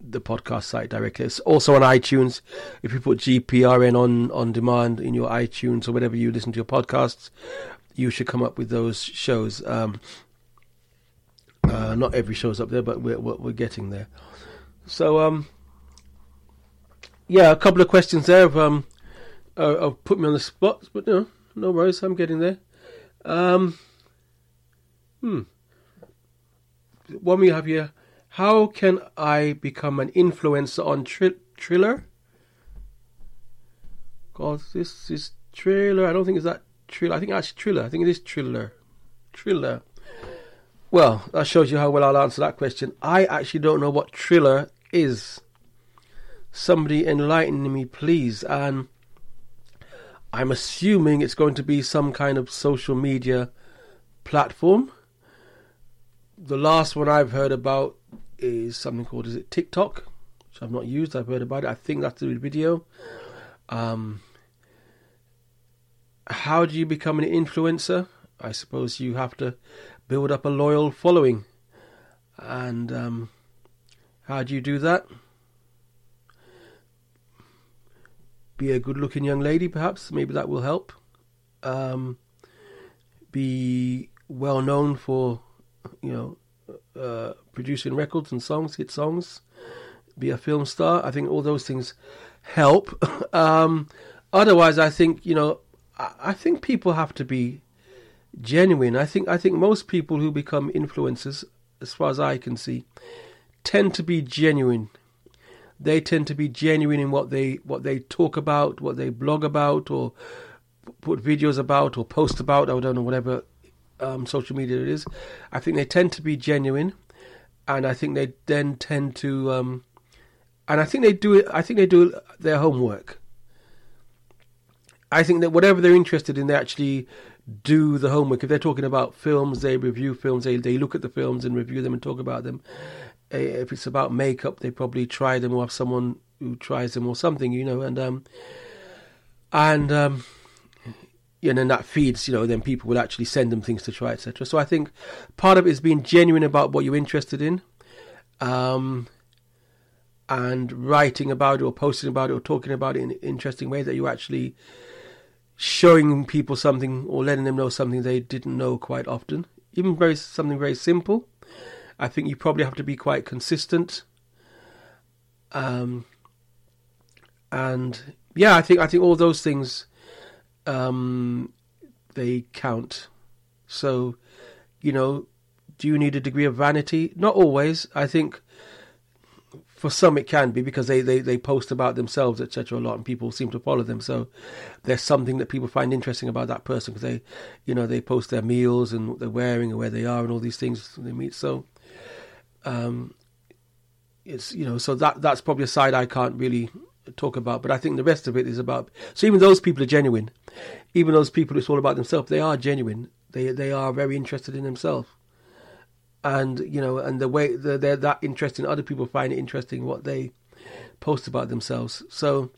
the podcast site directly. It's also on iTunes. If you put GPRN on on demand in your iTunes or whatever you listen to your podcasts, you should come up with those shows. Um, uh, not every show's up there, but we're we're, getting there. So um, yeah, a couple of questions there. Have, um, uh, uh, put me on the spot, but know, no worries. I'm getting there. Um, hmm. One we have here. How can I become an influencer on tri- Triller? God, this is Triller. I don't think it's that Triller. I think actually Triller. I think it is Triller. Triller. Well, that shows you how well I'll answer that question. I actually don't know what Triller is. somebody enlighten me, please. And I'm assuming it's going to be some kind of social media platform. The last one I've heard about is something called is it TikTok, which I've not used. I've heard about it. I think that's the video. Um, how do you become an influencer? I suppose you have to build up a loyal following. And um, how do you do that? Be a good looking young lady, perhaps. Maybe that will help. Um, be well known for, you know, uh, producing records and songs, hit songs. Be a film star. I think all those things help. um, otherwise, I think, you know, I, I think people have to be genuine. I think I think most people who become influencers, as far as I can see, tend to be genuine. They tend to be genuine in what they what they talk about, what they blog about, or put videos about, or post about. I don't know whatever um, social media it is. I think they tend to be genuine, and I think they then tend to, um, and I think they do it. I think they do their homework. I think that whatever they're interested in, they actually do the homework. If they're talking about films, they review films. They they look at the films and review them and talk about them. Eh, If it's about makeup, they probably try them or have someone who tries them or something, you know. And um, and um, and then that feeds, you know, then people will actually send them things to try, etc. So I think part of it is being genuine about what you're interested in, um, and writing about it or posting about it or talking about it in an interesting way that you actually showing people something or letting them know something they didn't know quite often. Even very something very simple. I think you probably have to be quite consistent. Um, and yeah, I think I think all those things um, they count. So, you know, do you need a degree of vanity? Not always. I think for some it can be because they, they, they post about themselves, etc. a lot and people seem to follow them. So there's something that people find interesting about that person because they, you know, they post their meals and what they're wearing and where they are and all these things they meet. So, um, it's, you know, so that, that's probably a side I can't really talk about, but I think the rest of it is about, so even those people are genuine. Even those people it's all about themselves, they are genuine. They, they are very interested in themselves and you know, and the way they're, they're that interesting, other people find it interesting what they post about themselves. So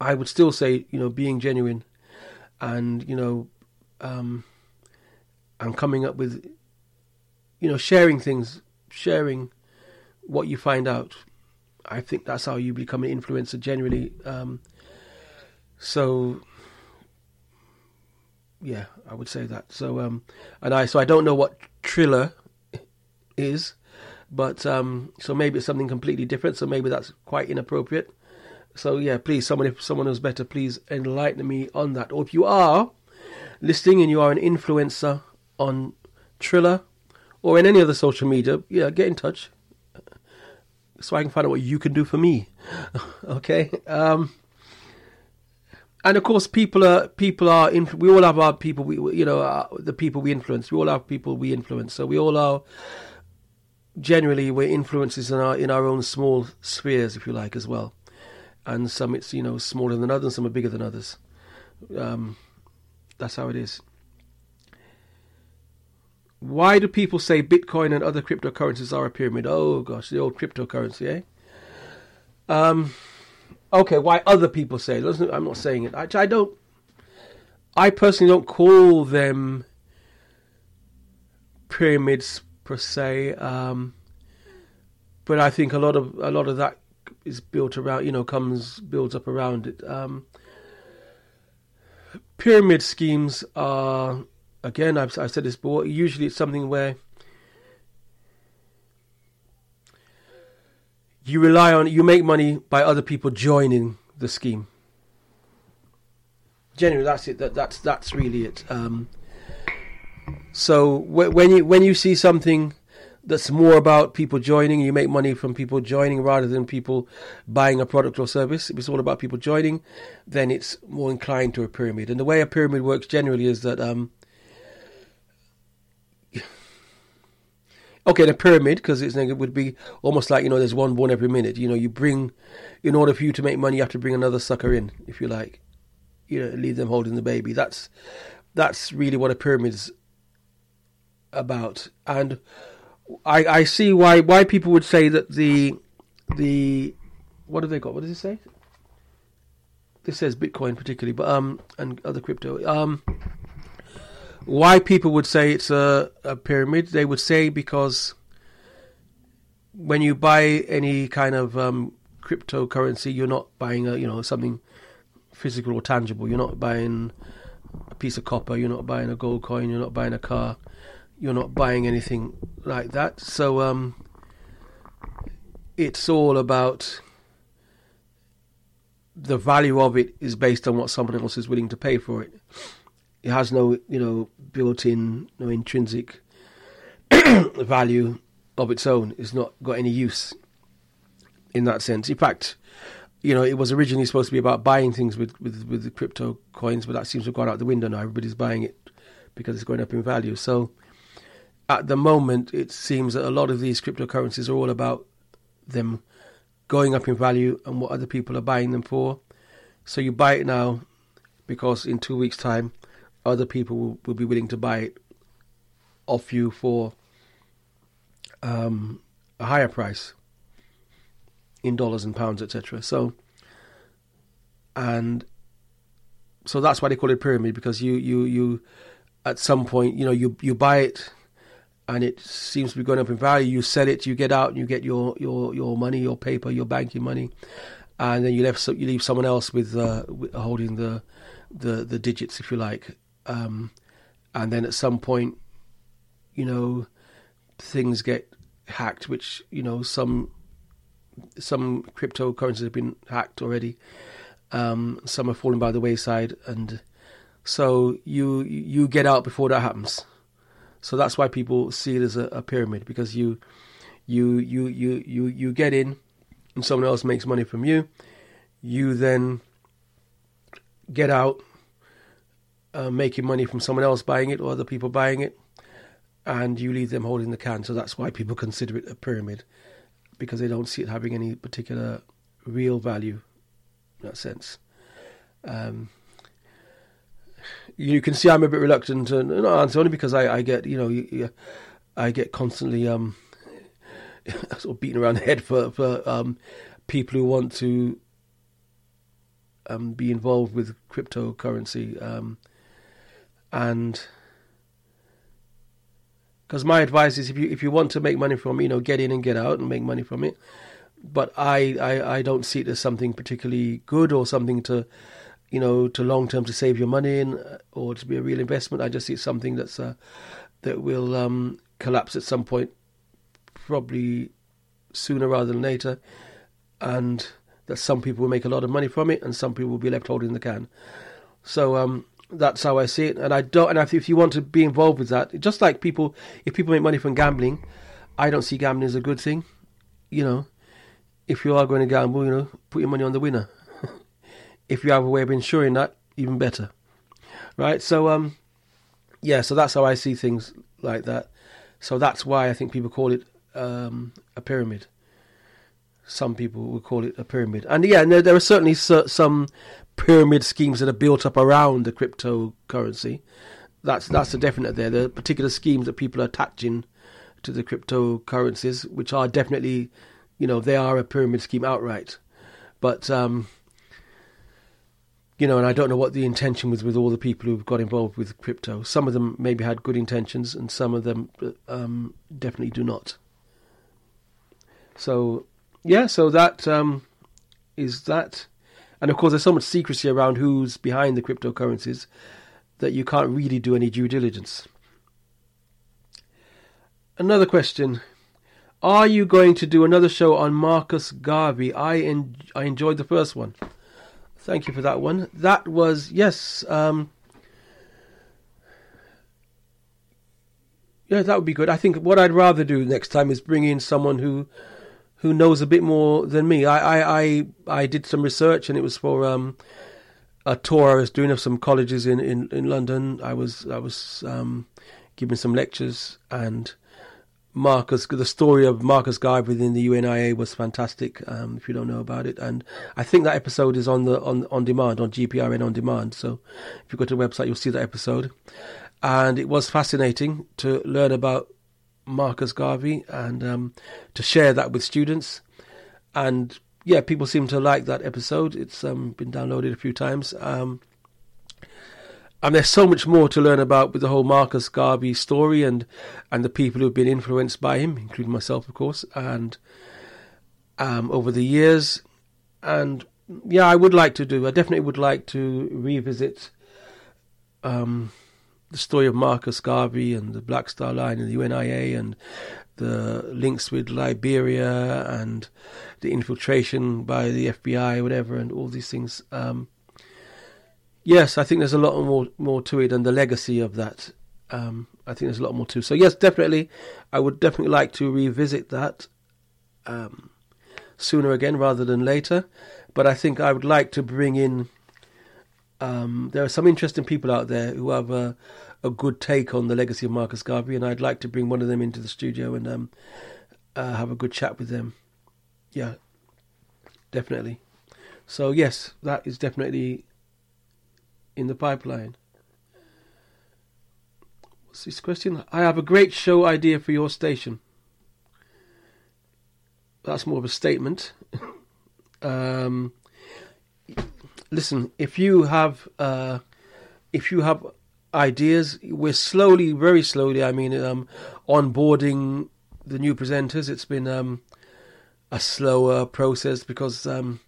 I would still say, you know, being genuine, and you know, um, and coming up with, you know, sharing things, sharing what you find out. I think that's how you become an influencer generally. Um, so yeah, I would say that. So um, and I so I don't know what Triller is, but um, so maybe it's something completely different. So maybe that's quite inappropriate. So yeah, please, someone if someone knows better, please enlighten me on that. Or if you are listening and you are an influencer on Triller or in any other social media, yeah, get in touch so I can find out what you can do for me. okay. Um, and of course, people are people are. We all have our people. We you know uh, the people we influence. We all have people we influence. So we all are. Generally, we're influences in our in our own small spheres, if you like, as well. And some it's you know smaller than others, some are bigger than others. Um, that's how it is. Why do people say Bitcoin and other cryptocurrencies are a pyramid? Oh gosh, the old cryptocurrency, eh? Um, okay, why other people say it? I'm not saying it. I, I don't. I personally don't call them pyramids per se, um, but I think a lot of a lot of that is built around. You know, comes builds up around it. Um, pyramid schemes are again. I've, I've said this before. Usually, it's something where you rely on you make money by other people joining the scheme. Generally, that's it. That that's that's really it. Um, so wh- when you when you see something that's more about people joining, you make money from people joining rather than people buying a product or service. If it's all about people joining, then it's more inclined to a pyramid. And the way a pyramid works generally is that um, Okay, the pyramid, because it would be almost like you know, there's one born every minute. You know, you bring, in order for you to make money, you have to bring another sucker in, if you like. You know, leave them holding the baby. That's that's really what a pyramid's about, and I I see why why people would say that the the what have they got? What does it say? This says Bitcoin particularly, but um and other crypto um why people would say it's a, a pyramid, they would say because when you buy any kind of um, cryptocurrency, you're not buying a you know something physical or tangible. You're not buying a piece of copper. You're not buying a gold coin. You're not buying a car. You're not buying anything like that. So um, it's all about the value of it is based on what someone else is willing to pay for it it has no you know built-in no intrinsic value of its own. It's not got any use in that sense. In fact, you know, it was originally supposed to be about buying things with with with the crypto coins, but that seems to have gone out the window now. Everybody's buying it because it's going up in value. So at the moment, it seems that a lot of these cryptocurrencies are all about them going up in value and what other people are buying them for. So you buy it now because in two weeks' time other people will, will be willing to buy it off you for um, a higher price in dollars and pounds, etc. So, and so that's why they call it pyramid because you you you at some point you know you you buy it and it seems to be going up in value. You sell it, you get out, and you get your your your money, your paper, your banking money, and then you left you leave someone else with, uh, holding the the the digits, if you like, um, and then at some point, you know, things get hacked, which you know some some cryptocurrencies have been hacked already. Um, some have fallen by the wayside, and so you you get out before that happens. So that's why people see it as a, a pyramid because you you you you you you get in, and someone else makes money from you. You then get out uh, making money from someone else buying it or other people buying it, and you leave them holding the can. So that's why people consider it a pyramid, because they don't see it having any particular real value in that sense. Um, you can see I'm a bit reluctant to answer only because I, I get you know I get constantly um, sort of beaten around the head for for um, people who want to um, be involved with cryptocurrency. Um, and because my advice is if you if you want to make money from you know get in and get out and make money from it. But I, I, I don't see it as something particularly good or something to you know to long term to save your money in uh, or to be a real investment. I just see it as something that's uh, that will um, collapse at some point probably sooner rather than later. And that some people will make a lot of money from it and some people will be left holding the can. So um, that's how I see it. And I don't. And if you want to be involved with that, just like people, if people make money from gambling, I don't see gambling as a good thing. You know, if you are going to gamble, you know, put your money on the winner. if you have a way of ensuring that, even better, right? So, um, yeah. So that's how I see things like that. So that's why I think people call it um, a pyramid. Some people would call it a pyramid, and yeah, there, there are certainly some pyramid schemes that are built up around the cryptocurrency. That's that's a definite there. There are particular schemes that people are attaching to the cryptocurrencies, which are definitely, you know, they are a pyramid scheme outright. But um, you know, and I don't know what the intention was with all the people who got involved with crypto. Some of them maybe had good intentions, and some of them um, definitely do not. So, yeah, so that um, is that. And of course, there's so much secrecy around who's behind the cryptocurrencies that you can't really do any due diligence. Another question. Are you going to do another show on Marcus Garvey? I en- I enjoyed the first one. Thank you for that one. That was yes. Um, yeah, that would be good. I think what I'd rather do next time is bring in someone who who knows a bit more than me. I, I, I, I did some research and it was for um, a tour I was doing of some colleges in, in, in London. I was I was um, giving some lectures and Marcus, the story of Marcus Garvey within the UNIA was fantastic. Um, if you don't know about it, and I think that episode is on the on on demand on GPRN on demand. So if you go to the website, you'll see that episode. And it was fascinating to learn about Marcus Garvey and um, to share that with students. And yeah, people seem to like that episode. It's um, been downloaded a few times. Um, and there's so much more to learn about with the whole Marcus Garvey story and and the people who've been influenced by him, including myself, of course, and um, over the years. And yeah, I would like to do. I definitely would like to revisit um, the story of Marcus Garvey and the Black Star Line and the UNIA and the links with Liberia and the infiltration by the FBI, whatever, and all these things. Um, yes, I think there's a lot more more to it, and the legacy of that. Um, I think there's a lot more to. So yes, definitely, I would definitely like to revisit that um, sooner again rather than later. But I think I would like to bring in. Um, there are some interesting people out there who have a, a good take on the legacy of Marcus Garvey, and I'd like to bring one of them into the studio and um, uh, have a good chat with them. Yeah, definitely. So yes, that is definitely in the pipeline. What's this question? I have a great show idea for your station. That's more of a statement. um, listen, if you have uh, if you have ideas, we're slowly, very slowly. I mean, um, onboarding the new presenters. It's been um, a slower process because um,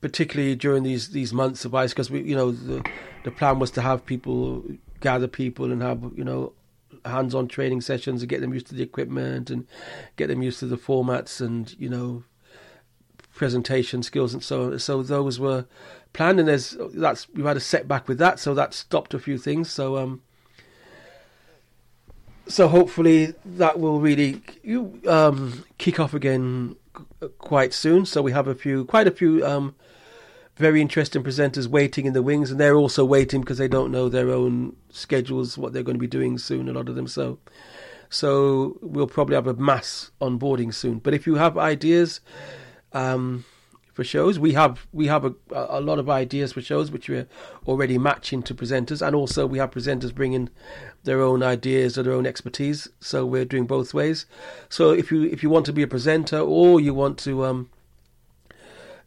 particularly during these these months of ice, because we, you know, the the plan was to have people gather people and have you know hands-on training sessions and get them used to the equipment and get them used to the formats and you know presentation skills and so on. So those were planned, and there's that's we've had a setback with that, so that stopped a few things. So um, so hopefully that will really you um kick off again quite soon. So we have a few, quite a few um very interesting presenters waiting in the wings, and they're also waiting because they don't know their own schedules, what they're going to be doing soon. A lot of them, so so we'll probably have a mass onboarding soon. But if you have ideas um, for shows, we have we have a, a lot of ideas for shows which we're already matching to presenters, and also we have presenters bringing their own ideas or their own expertise. So we're doing both ways. So if you if you want to be a presenter or you want to um,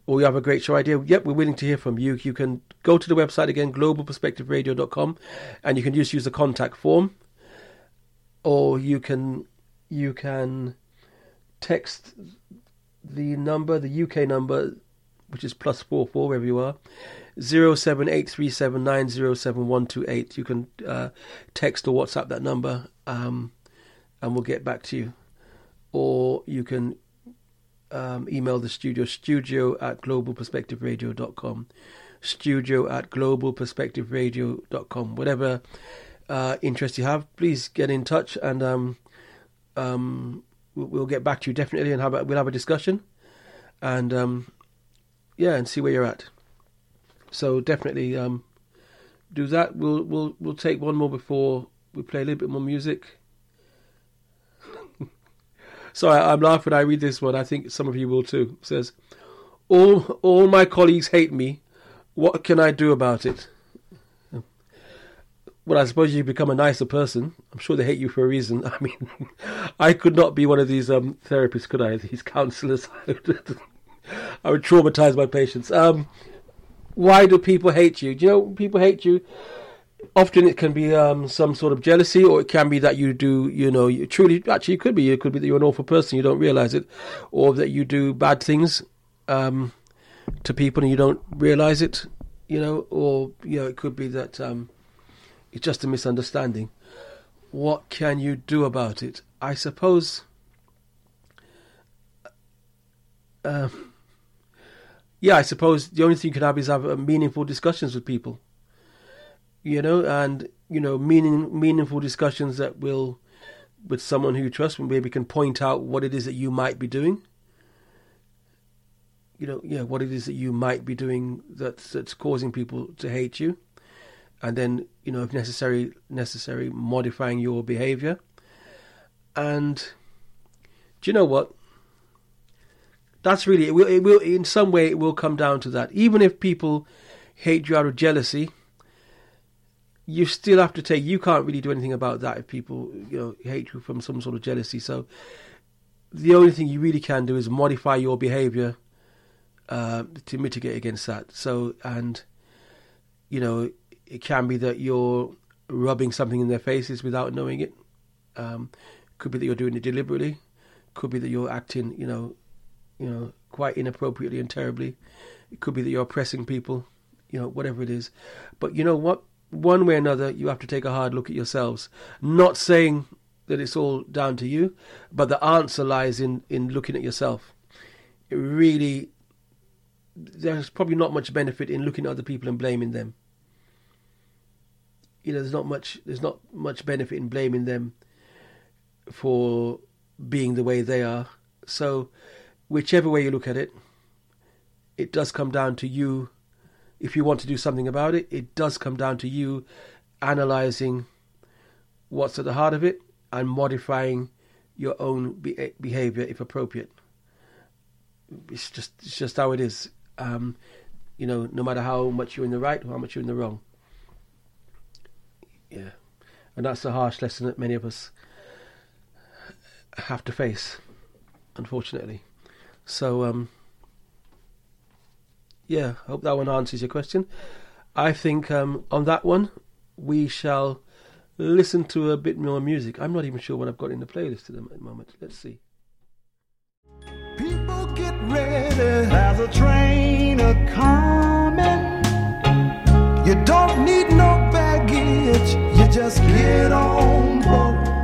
or you have a great show idea, yep, we're willing to hear from you. You can go to the website again, globalperspectiveradio.com, and you can just use the contact form, or you can you can text the number, the UK number, which is plus four four wherever you are, zero seven eight three seven nine zero seven one two eight. You can uh, text or WhatsApp that number, um, and we'll get back to you. Or you can um, email the studio, studio at globalperspectiveradio.com. Studio at globalperspectiveradio.com. Whatever uh, interest you have, please get in touch and um, um, we'll, get back to you definitely and have a, we'll have a discussion and um, yeah, and see where you're at. So definitely um, do that. We'll we'll we'll take one more before we play a little bit more music. Sorry, I'm laughing. I read this one. I think some of you will too. It says, "All all my colleagues hate me. What can I do about it?" Well, I suppose you become a nicer person. I'm sure they hate you for a reason. I mean, I could not be one of these um, therapists, could I? These counselors. I would traumatize my patients. Um, why do people hate you? Do you know people hate you? often it can be um, some sort of jealousy, or it can be that you do, you know, you truly, actually, it could be, it could be that you're an awful person, you don't realize it, or that you do bad things um, to people and you don't realize it, you know, or, you know, it could be that um, it's just a misunderstanding. What can you do about it? I suppose. Uh, yeah, I suppose the only thing you can have is have uh, meaningful discussions with people you know, and you know, meaning meaningful discussions that will, with someone who you trust, maybe can point out what it is that you might be doing. You know, yeah, what it is that you might be doing that's that's causing people to hate you, and then you know, if necessary, necessary, modifying your behavior, and Do you know what? That's really it. Will, it will in some way it will come down to that. Even if people hate you out of jealousy, you still have to take. You can't really do anything about that if people you know hate you from some sort of jealousy. So the only thing you really can do is modify your behaviour uh, to mitigate against that. So and you know it can be that you're rubbing something in their faces without knowing it. Um, could be that you're doing it deliberately. Could be that you're acting, you know, you know, quite inappropriately and terribly. It could be that you're oppressing people, you know, whatever it is. But you know what? One way or another, you have to take a hard look at yourselves. Not saying that it's all down to you, but the answer lies in in looking at yourself. It really, there's probably not much benefit in looking at other people and blaming them you know, there's not much there's not much benefit in blaming them for being the way they are. So, whichever way you look at it, it does come down to you. If you want to do something about it, it does come down to you analyzing what's at the heart of it and modifying your own be- behavior if appropriate. It's just it's just how it is. Um, you know, no matter how much you're in the right or how much you're in the wrong. Yeah. And that's a harsh lesson that many of us have to face, unfortunately. So, um, yeah, hope that one answers your question. I think um, on that one, we shall listen to a bit more music. I'm not even sure what I've got in the playlist at the moment. Let's see. People get ready. There's a train a coming. You don't need no baggage. Just get on board.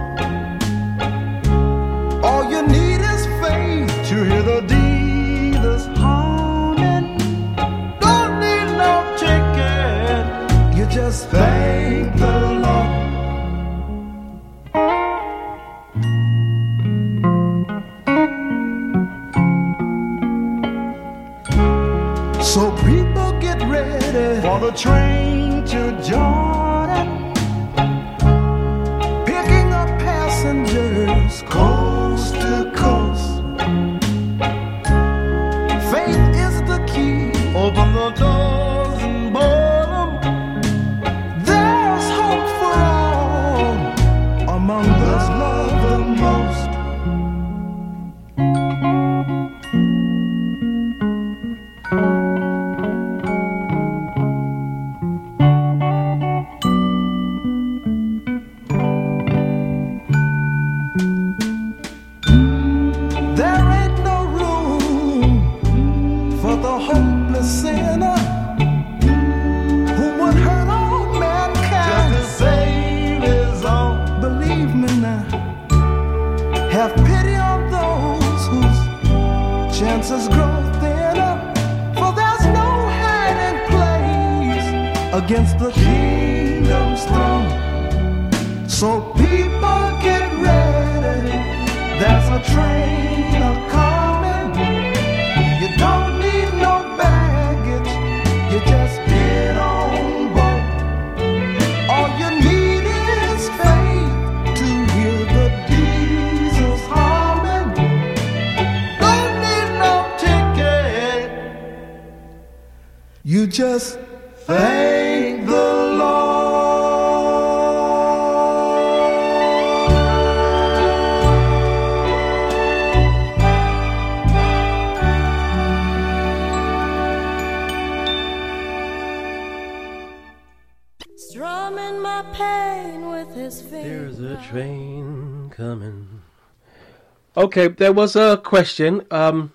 Okay, there was a question. Um,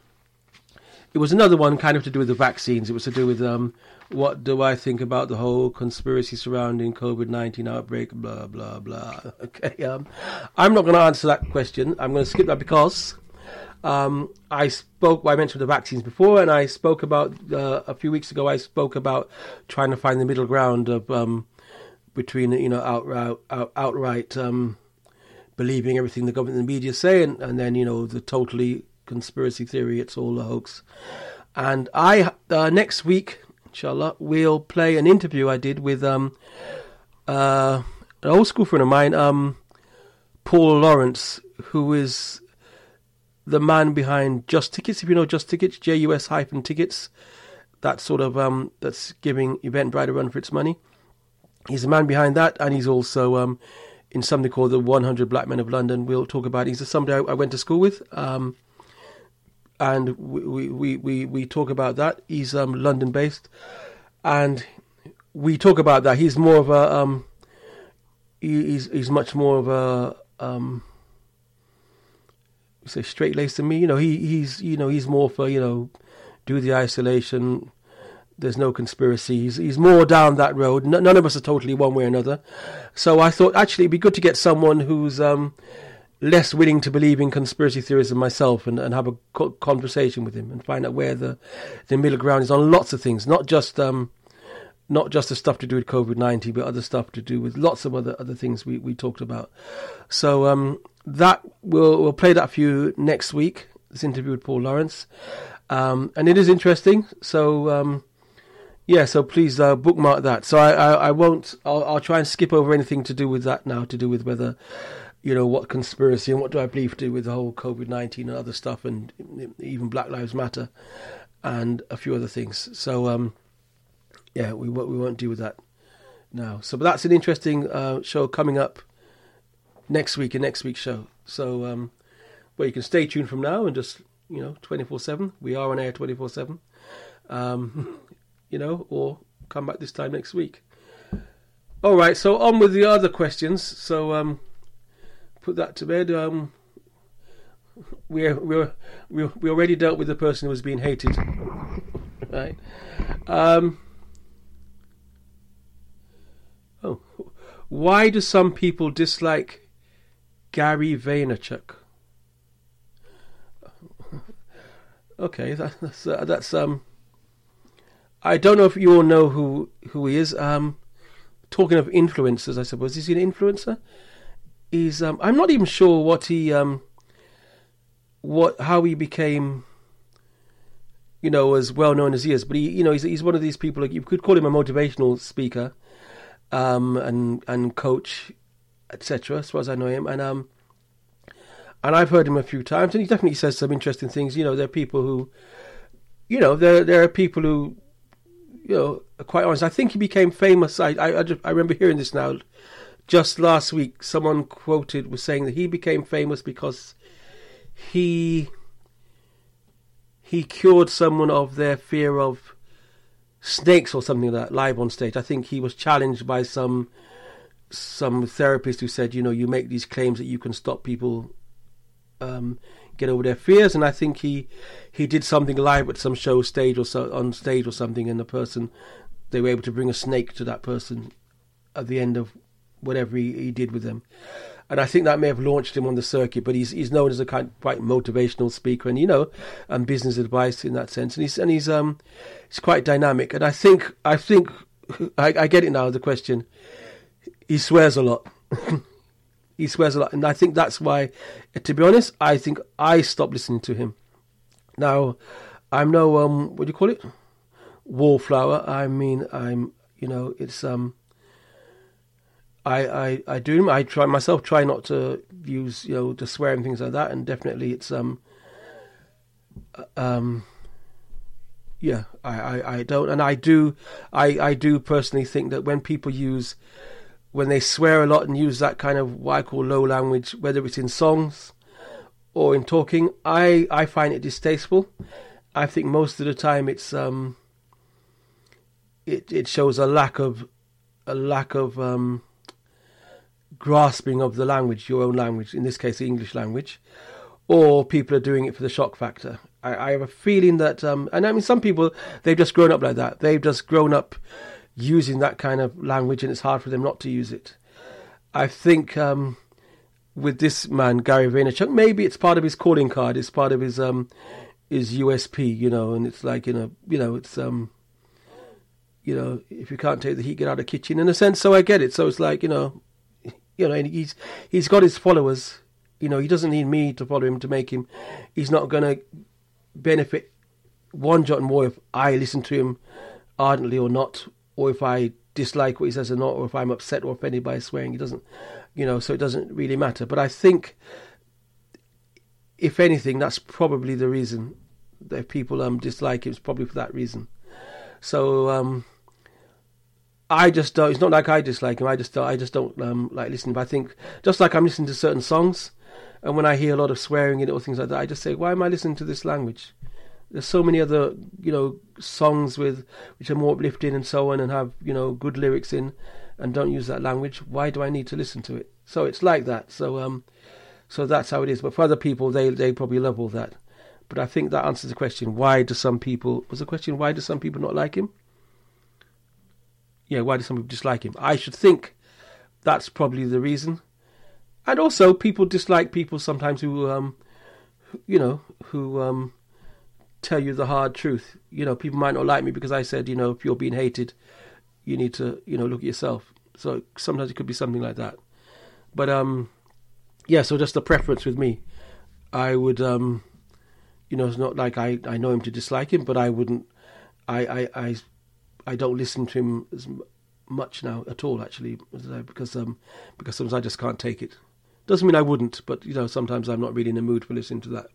it was another one kind of to do with the vaccines. It was to do with um, what do I think about the whole conspiracy surrounding COVID 19 outbreak, blah, blah, blah. Okay, um, I'm not going to answer that question. I'm going to skip that because um, I spoke, well, I mentioned the vaccines before, and I spoke about, uh, a few weeks ago, I spoke about trying to find the middle ground of um, between, you know, outright, out, outright um, believing everything the government and the media say, and, and then, you know, the totally conspiracy theory, it's all a hoax. And I, uh, next week, inshallah, we'll play an interview I did with um, uh, an old school friend of mine, um, Paul Lawrence, who is the man behind Just Tickets. If you know Just Tickets, J U S hyphen tickets. That sort of um, that's giving Eventbrite a run for its money. He's the man behind that, and he's also um, in something called the 100 Black Men of London. We'll talk about. It. He's somebody I, I went to school with, um, and we, we, we, we talk about that. He's um, London based, and we talk about that. He's more of a um, he, he's he's much more of a um, say straight laced than me. You know, he he's you know he's more for you know do the isolation. There's no conspiracy. He's, more down that road. None of us are totally one way or another. So I thought actually it'd be good to get someone who's um, less willing to believe in conspiracy theories than myself and, and have a co- conversation with him and find out where the the middle ground is on lots of things, not just um, not just the stuff to do with COVID nineteen, but other stuff to do with lots of other other things we, we talked about. So um, that we'll we'll play that for you next week. This interview with Paul Lawrence, um, and it is interesting. So um, yeah, so please uh, bookmark that. So I, I, I won't. I'll, I'll try and skip over anything to do with that now. To do with whether you know what conspiracy and what do I believe to do with the whole COVID nineteen and other stuff, and even Black Lives Matter, and a few other things. So um, yeah, we won't we won't deal with that now. So, but that's an interesting uh, show coming up next week, and next week's show. So, um, well, you can stay tuned from now and just you know twenty four seven. We are on air twenty four seven. You know, or come back this time next week. All right, so on with the other questions. So, um, put that to bed. Um, we we we already dealt with the person who was being hated, right? Um, oh, why do some people dislike Gary Vaynerchuk? Okay, that, that's uh, that's um. I don't know if you all know who who he is. Um, talking of influencers, I suppose is he an influencer? He's um. I'm not even sure what he um. What how he became. You know, as well known as he is, but he, you know, he's he's one of these people. Like you could call him a motivational speaker, um, and and coach, etc. As far as I know him, and um, and I've heard him a few times, and he definitely says some interesting things. You know, there are people who, you know, there there are people who, you know, quite honest. I think he became famous. I I, I, remember hearing this now. Just last week, someone quoted was saying that he became famous because he he cured someone of their fear of snakes or something like that live on stage. I think he was challenged by some some therapist who said, you know, you make these claims that you can stop people um, get over their fears, and I think he he did something live at some show stage or so on stage or something, and the person they were able to bring a snake to that person at the end of whatever he, he did with them. And I think that may have launched him on the circuit, but he's he's known as a kind quite motivational speaker, and you know, and business advice in that sense. And he's and he's um, he's quite dynamic. And I think I think I, I get it now. The question, he swears a lot. he swears a lot, and I think that's why. To be honest, I think I stopped listening to him. Now, I'm no um, what do you call it? Wallflower. I mean, I'm you know, it's um. I, I, I do I try myself try not to use you know to swear and things like that and definitely it's um um yeah I, I, I don't and I do I, I do personally think that when people use when they swear a lot and use that kind of what I call low language whether it's in songs or in talking I, I find it distasteful I think most of the time it's um it it shows a lack of a lack of um grasping of the language, your own language, in this case the English language, or people are doing it for the shock factor. I, I have a feeling that, um, and I mean, some people, they've just grown up like that. They've just grown up using that kind of language, and it's hard for them not to use it. I think um, with this man, Gary Vaynerchuk, maybe it's part of his calling card, it's part of his um, his USP, you know, and it's like, you know, you know, it's, um, you know, if you can't take the heat, get out of the kitchen, in a sense, so I get it. So it's like, you know, you know, and he's he's got his followers. You know, he doesn't need me to follow him to make him. He's not to benefit one jot more if I listen to him ardently or not, or if I dislike what he says or not, or if I'm upset or offended by his swearing. He doesn't, you know, so it doesn't really matter. But I think if anything, that's probably the reason that people um dislike him. It's probably for that reason. So um, I just don't. It's not like I dislike him. I just don't. I just don't um, like listening. But I think just like I'm listening to certain songs, and when I hear a lot of swearing in it or things like that, I just say, why am I listening to this language? There's so many other you know songs with which are more uplifting and so on, and have you know good lyrics in, and don't use that language. Why do I need to listen to it? So it's like that. So um, so that's how it is. But for other people, they they probably love all that. But I think that answers the question. Why do some people? Was the question why do some people not like him? Yeah, why do some people dislike him? I should think that's probably the reason. And also, people dislike people sometimes who, um, you know, who um, tell you the hard truth. You know, people might not like me because I said, you know, if you're being hated, you need to, you know, look at yourself. So sometimes it could be something like that. But um, yeah, so just a preference with me. I would, um, you know, it's not like I, I know him to dislike him, but I wouldn't, I, I, I, I don't listen to him as much now at all, actually, because um, because sometimes I just can't take it. Doesn't mean I wouldn't, but you know, sometimes I'm not really in the mood for listening to that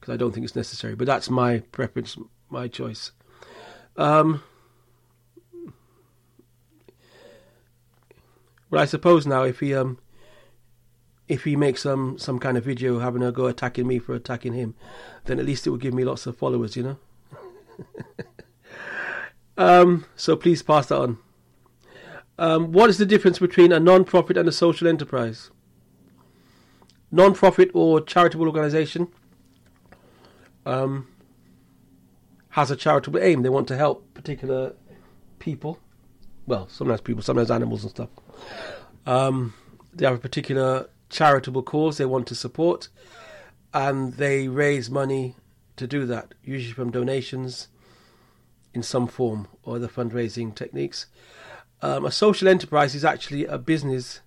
because I don't think it's necessary. But that's my preference, my choice. Um, well, I suppose now if he um if he makes some some kind of video having a go attacking me for attacking him, then at least it will give me lots of followers, you know. um, so please pass that on. Um, what is the difference between a non-profit and a social enterprise? Non-profit or charitable organisation um, has a charitable aim. They want to help particular people. Well, sometimes people, sometimes animals and stuff. Um, they have a particular charitable cause they want to support, and they raise money to do that, usually from donations in some form or other fundraising techniques. Um, a social enterprise is actually a business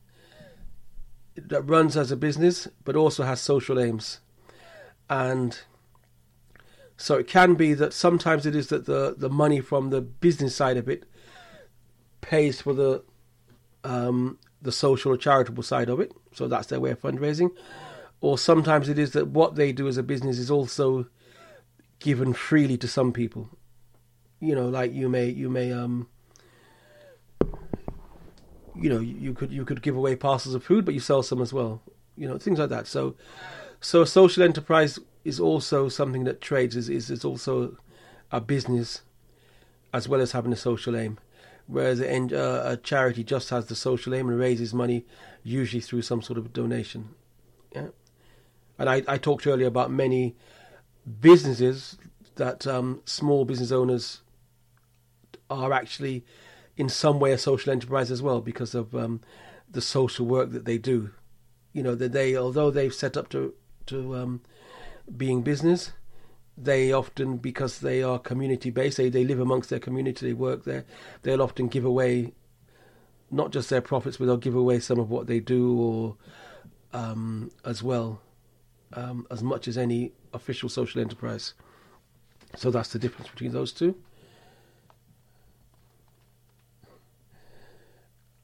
that runs as a business but also has social aims. And so it can be that sometimes it is that the, the money from the business side of it pays for the um, the social or charitable side of it. So that's their way of fundraising. Or sometimes it is that what they do as a business is also given freely to some people. You know, like you may you may um you know you could you could give away parcels of food, but you sell some as well. You know things like that. So so a social enterprise is also something that trades is is, is also a business as well as having a social aim. Whereas a, uh, a charity just has the social aim and raises money usually through some sort of donation. Yeah. And I, I talked earlier about many businesses that um, small business owners are actually in some way a social enterprise as well because of um, the social work that they do. You know that they, although they've set up to to um, being business, they often because they are community based, they they live amongst their community, they work there. They'll often give away not just their profits, but they'll give away some of what they do, or um, as well um, as much as any official social enterprise. So that's the difference between those two.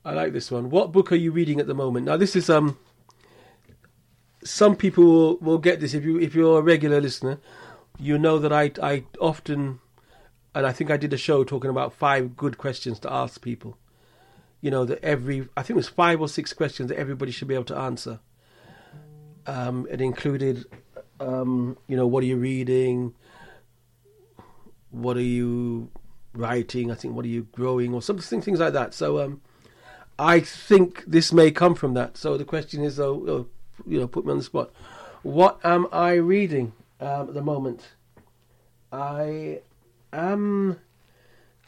I like this one. What book are you reading at the moment? Now, this is um. Some people will, will get this if you if you're a regular listener, you know that I I often, and I think I did a show talking about five good questions to ask people. You know that every I think it was five or six questions that everybody should be able to answer. Um, it included, um, you know, what are you reading? What are you writing? I think what are you growing or something things like that. So um, I think this may come from that. So the question is, though, oh, you know, put me on the spot. What am I reading um, at the moment? I am.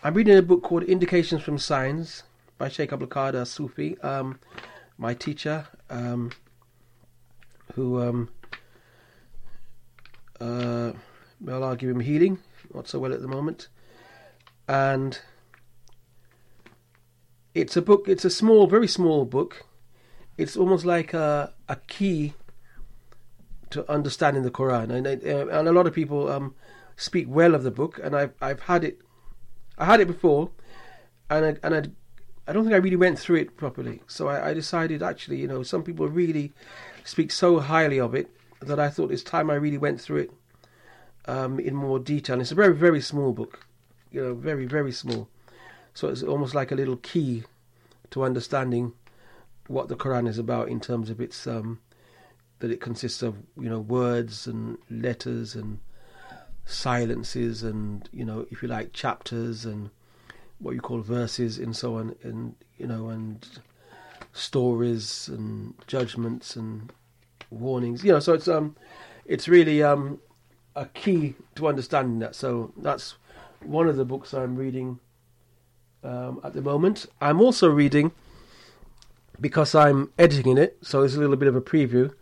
I'm reading a book called Indications from Signs by Sheikh Abdul Qadir Sufi, um, my teacher, um, who, um, uh, well, I'll give him healing, not so well at the moment, and it's a book. It's a small, very small book. It's almost like a a key to understanding the Quran, and uh, and a lot of people um, speak well of the book, and I've I've had it, I had it before, and I, and I, I don't think I really went through it properly. So I, I decided actually, you know, some people really speak so highly of it, that I thought it's time I really went through it um, in more detail. And it's a very, very small book, you know, very, very small. So it's almost like a little key to understanding what the Quran is about in terms of its um, that it consists of you know words and letters and silences and you know if you like chapters and what you call verses and so on and you know and stories and judgments and warnings. You know so it's um it's really um a key to understanding that. So that's one of the books i'm reading um, at the moment. I'm also reading because i'm editing it so it's a little bit of a preview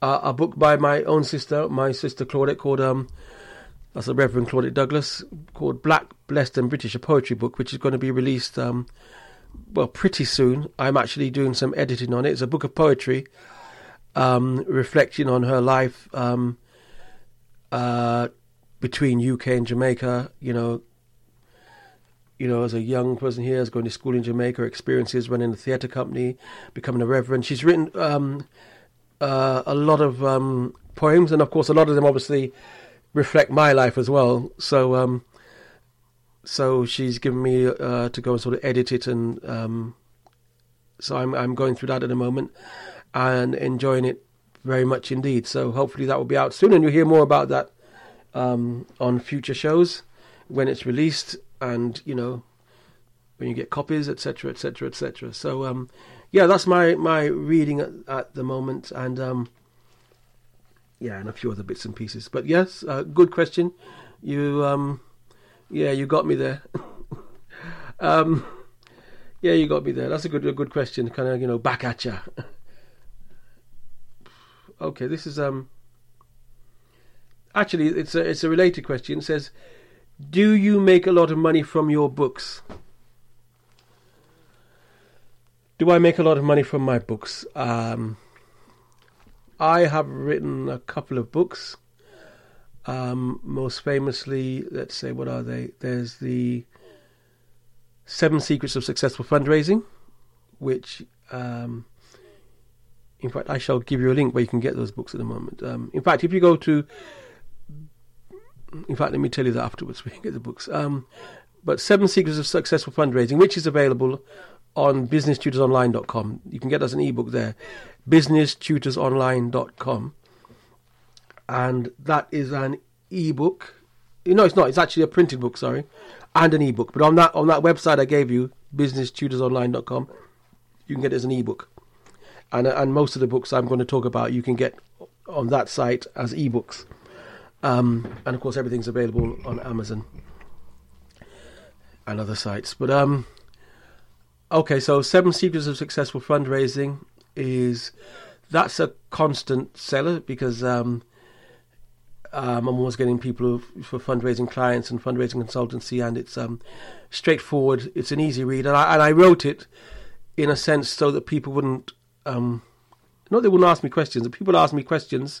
uh, a book by my own sister my sister claudette called um that's the Reverend Claudette Douglas, called Black, Blessed and British, a poetry book, which is going to be released, um, well, pretty soon. I'm actually doing some editing on it. It's a book of poetry, um, reflecting on her life um, uh, between UK and Jamaica. You know, you know, as a young person here, as going to school in Jamaica, experiences running a theatre company, becoming a reverend. She's written um, uh, a lot of um, poems, and of course, a lot of them obviously reflect my life as well. So, um, so she's given me uh, to go and sort of edit it, and um, so I'm I'm going through that at the moment and enjoying it very much indeed. So hopefully that will be out soon, and you'll hear more about that um, on future shows when it's released, and you know when you get copies, etc., etc., etc. So um, yeah, that's my my reading at, at the moment, and um, yeah, and a few other bits and pieces. But yes, uh, good question. You, um, yeah, you got me there. um, yeah, you got me there. That's a good, a good question. Kind of, you know, back at you. okay, this is um. Actually, it's a it's a related question. It says, "Do you make a lot of money from your books?" Do I make a lot of money from my books? Um, I have written a couple of books. Um, most famously, let's say, what are they? There's the Seven Secrets of Successful Fundraising, which, um, in fact, I shall give you a link where you can get those books at the moment. Um, in fact, if you go to, in fact, let me tell you that afterwards We can get the books. Um, but Seven Secrets of Successful Fundraising, which is available on businesstutorsonline.com. You can get us an ebook there, businesstutorsonline.com. And that is an ebook. No, it's not. It's actually a printed book, sorry, and an ebook. But on that on that website I gave you, businesstutorsonline.com, you can get it as an ebook. And and most of the books I'm going to talk about you can get on that site as ebooks. Um, and of course everything's available on Amazon and other sites. But um Okay, so Seven Secrets of Successful Fundraising is that's a constant seller because um, um, I'm always getting people for fundraising clients and fundraising consultancy, and it's um, straightforward. It's an easy read, and I, and I wrote it in a sense so that people wouldn't. Um, not they wouldn't ask me questions. People ask me questions,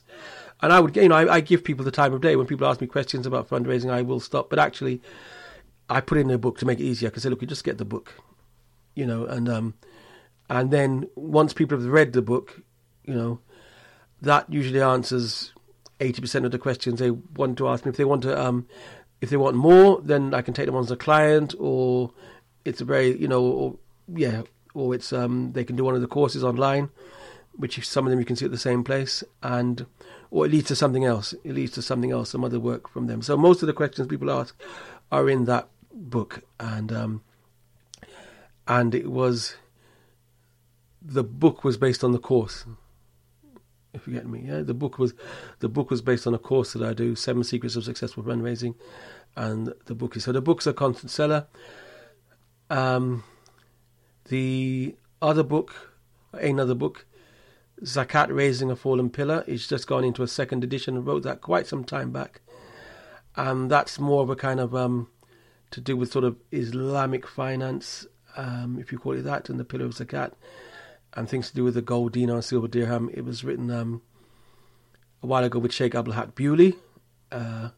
and I would, you know, I, I give people the time of day when people ask me questions about fundraising. I will stop, but actually, I put in a book to make it easier. I can say, look, you just get the book you know, and um, and then once people have read the book, you know, that usually answers eighty percent of the questions they want to ask me. If they want to, um, if they want more, then I can take them on as a client, or it's a very, you know, or yeah, or it's um, they can do one of the courses online, which some of them you can see at the same place, and or it leads to something else. It leads to something else, some other work from them. So most of the questions people ask are in that book, and um, and it was the book was based on the course. If you get me, yeah, the book was the book was based on a course that I do, Seven Secrets of Successful Fundraising, and the book is so the book's a constant seller. Um, the other book, another book, Zakat Raising a Fallen Pillar, is just gone into a second edition. I wrote that quite some time back, and that's more of a kind of um, to do with sort of Islamic finance um, if you call it that, and the Pillar of Zakat, and things to do with the gold dinar and silver dirham. It was written um, a while ago with Sheikh Abdul Haq Bewley. Uh,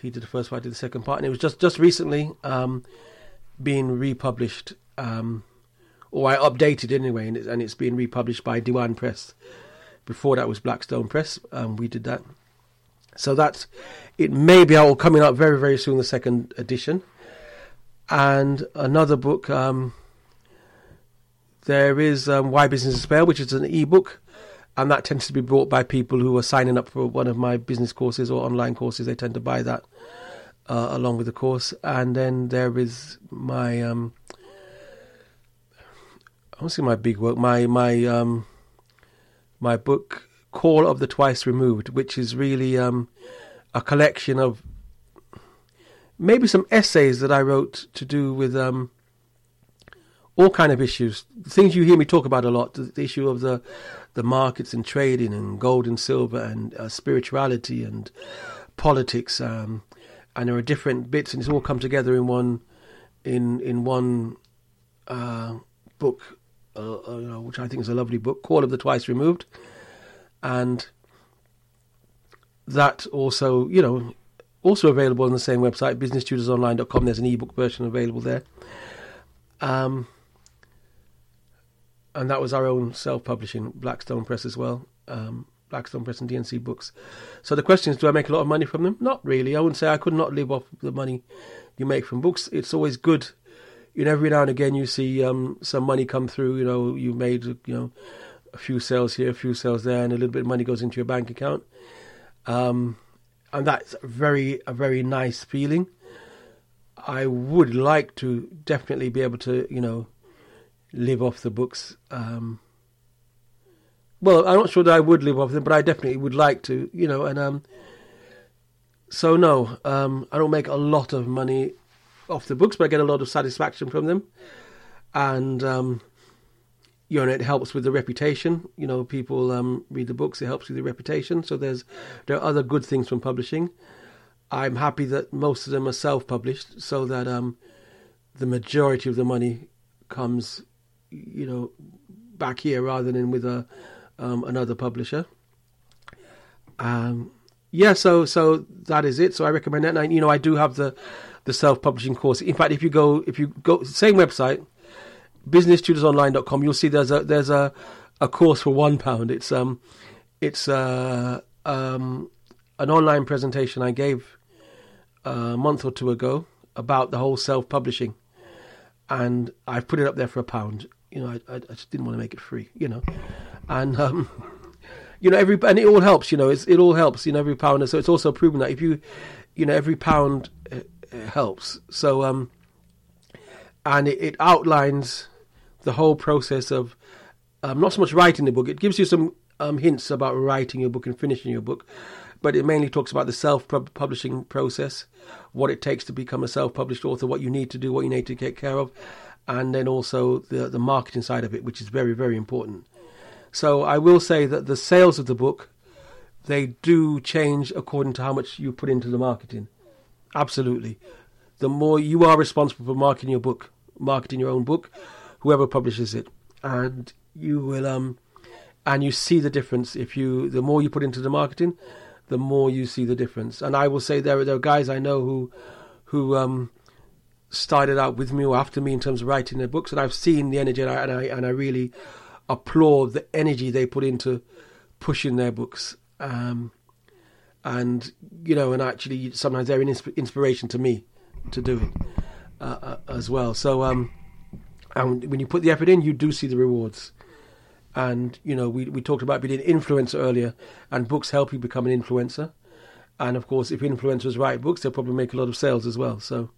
he did the first part, did the second part, and it was just just recently um, being republished, um, or I updated anyway, and it's, and it's being republished by Diwan Press Before that was Blackstone Press. Um, we did that. So that's it. May be out coming out very very soon. The second edition, and another book. Um, there is um, Why Business is Fail, which is an ebook, and that tends to be bought by people who are signing up for one of my business courses or online courses. They tend to buy that uh, along with the course, and then there is my um, I want see my big work, my my um, my book Call of the Twice Removed, which is really um, a collection of maybe some essays that I wrote to do with um, all kind of issues, things you hear me talk about a lot. The, the issue of the the markets and trading and gold and silver and uh, spirituality and politics. Um, and there are different bits, and it's all come together in one in in one uh, book, uh, uh which I think is a lovely book, Call of the Twice Removed and that also, you know, also available on the same website, businesstutorsonline.com. There's an ebook version available there. Um, and that was our own self-publishing, Blackstone Press as well. Um, Blackstone Press and D&C Books. So the question is, do I make a lot of money from them? Not really. I wouldn't say I could not live off the money you make from books. It's always good. You know, every now and again you see um, some money come through. You know, you made you know a few sales here, a few sales there, and a little bit of money goes into your bank account. Um, and that's very a very nice feeling. I would like to definitely be able to, you know, live off the books. Um, well, I'm not sure that I would live off them, but I definitely would like to, you know. And um, so no, um, I don't make a lot of money off the books, but I get a lot of satisfaction from them. And um, you know, it helps with the reputation. You know, people um, read the books; it helps with the reputation. So there's there are other good things from publishing. I'm happy that most of them are self-published, so that um, the majority of the money comes, you know, back here rather than with a um, another publisher. Um, yeah, so so that is it. So I recommend that. And, you know, I do have the the self-publishing course. In fact, if you go if you go same website businesstutorsonline.com, you'll see there's a there's a a course for one pound. It's um it's uh, um an online presentation I gave a month or two ago about the whole self publishing, and I've put it up there for a pound. You know, I, I, just didn't want to make it free. You know, and um, you know every and it all helps. You know, it's, it all helps. You know, every pound. So it's also proven that if you, you know, every pound uh, helps. So um, and it, it outlines the whole process of um, not so much writing the book. It gives you some um, hints about writing your book and finishing your book, but it mainly talks about the self-publishing process, what it takes to become a self-published author, what you need to do, what you need to take care of, and then also the the marketing side of it, which is very very important. So I will say that the sales of the book they do change according to how much you put into the marketing. Absolutely. The more you are responsible for marketing your book, marketing your own book, whoever publishes it, and you will um, and you see the difference if you the more you put into the marketing, the more you see the difference. And I will say there there are guys I know who who um, started out with me or after me in terms of writing their books, and I've seen the energy, and I and I, and I really applaud the energy they put into pushing their books. Um, and you know, and actually, sometimes they're an inspiration to me to do it uh, uh, as well. So, um, and when you put the effort in, you do see the rewards. And you know, we we talked about being an influencer earlier, and books help you become an influencer. And of course, if influencers write books, they'll probably make a lot of sales as well. So,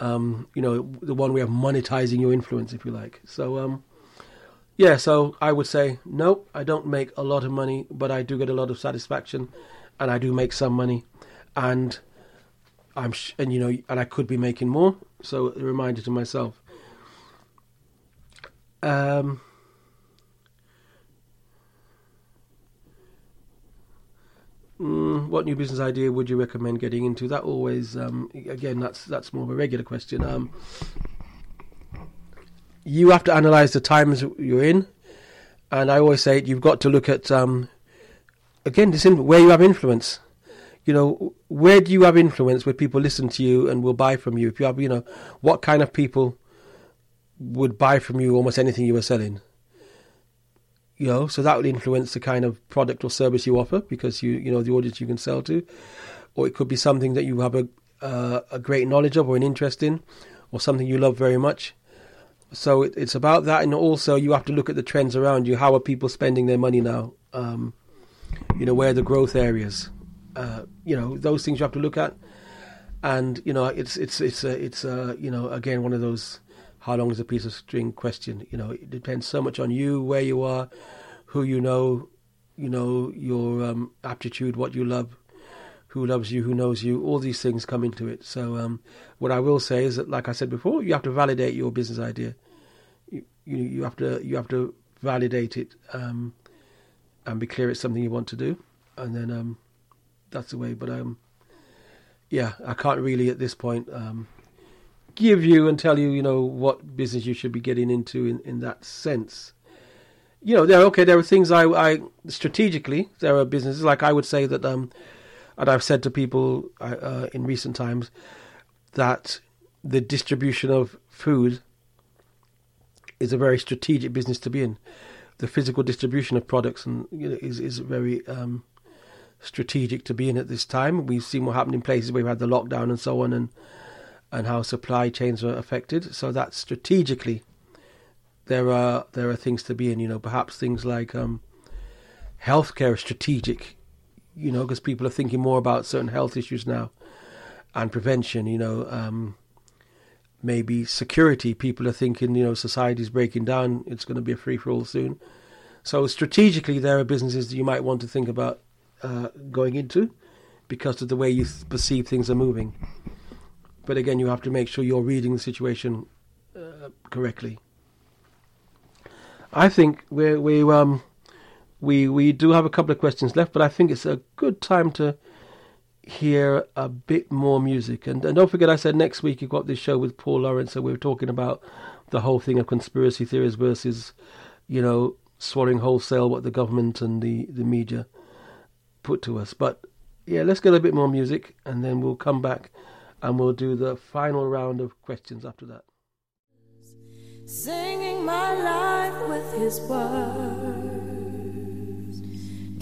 um, you know, the one way of monetizing your influence, if you like. So, um, yeah. So I would say no, I don't make a lot of money, but I do get a lot of satisfaction, and I do make some money, and I'm sh- and you know, and I could be making more. So a reminder to myself. Um, mm, what new business idea would you recommend getting into? That always, um, again, that's that's more of a regular question. Um, you have to analyze the times you're in, and I always say you've got to look at um, again this in, where you have influence. You know, where do you have influence where people listen to you and will buy from you? If you have, you know, what kind of people would buy from you almost anything you were selling. you know, so that will influence the kind of product or service you offer because you you know the audience you can sell to, or it could be something that you have a uh, a great knowledge of or an interest in, or something you love very much. So it, it's about that, and also you have to look at the trends around you. How are people spending their money now? Um, you know, where the growth areas? Uh, you know, those things you have to look at. And you know, it's it's it's a, it's a, you know again one of those how long is a piece of string question. You know, it depends so much on you, where you are, who you know, you know your um, aptitude, what you love, who loves you, who knows you. All these things come into it. So um, what I will say is that, like I said before, you have to validate your business idea. You you, you have to you have to validate it um, and be clear it's something you want to do, and then um, that's the way. But um, yeah, I can't really at this point um, give you and tell you, you know, what business you should be getting into in, in that sense. You know, there okay, there are things I, I strategically there are businesses like I would say that, um, and I've said to people uh, in recent times that the distribution of food is a very strategic business to be in. The physical distribution of products and you know, is is very um, strategic to be in at this time. We've seen what happened in places where we had the lockdown and so on, and and how supply chains are affected. So that strategically, there are there are things to be in. You know, perhaps things like um, healthcare is strategic. You know, because people are thinking more about certain health issues now, and prevention. You know, um, maybe security. People are thinking, you know, society's breaking down. It's going to be a free for all soon. So strategically, there are businesses that you might want to think about uh, going into because of the way you perceive things are moving. But again, you have to make sure you're reading the situation uh, correctly. I think we we um we we do have a couple of questions left, but I think it's a good time to hear a bit more music. And, and don't forget, I said next week you've got this show with Paul Lawrence, so we were talking about the whole thing of conspiracy theories versus, you know, swallowing wholesale what the government and the, the media put to us. But yeah, let's get a bit more music, and then we'll come back and we'll do the final round of questions after that. Singing my life with his words,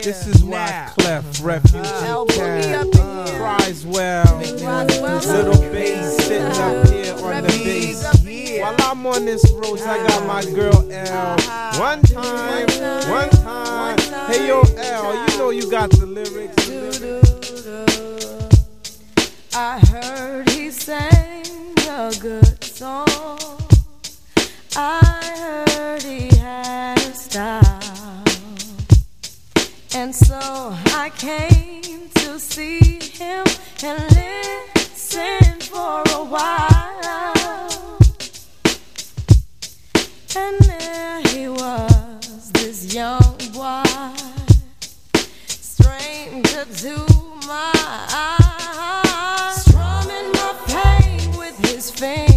yeah, this is why Now. Clef Refugee Al, put Cat here. cries well. Little bass sitting up uh-huh. here on the bass. While I'm on this road, I got my uh-huh. girl L. Uh-huh. One time, one time. Hey yo, L, you know you got the lyrics. I heard he sang a good song. I heard And so I came to see him and listen for a while. And there he was, this young boy stranger to my eyes, strumming my pain with his fingers,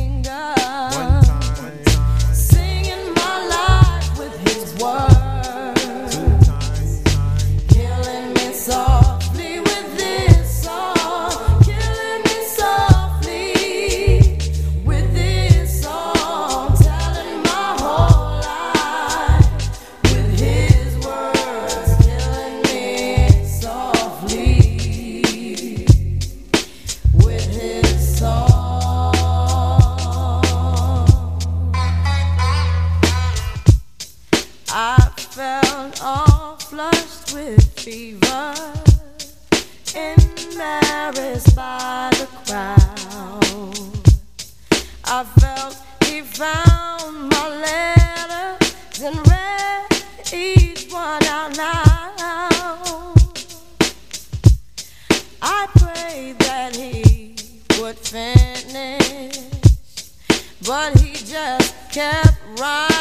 kept right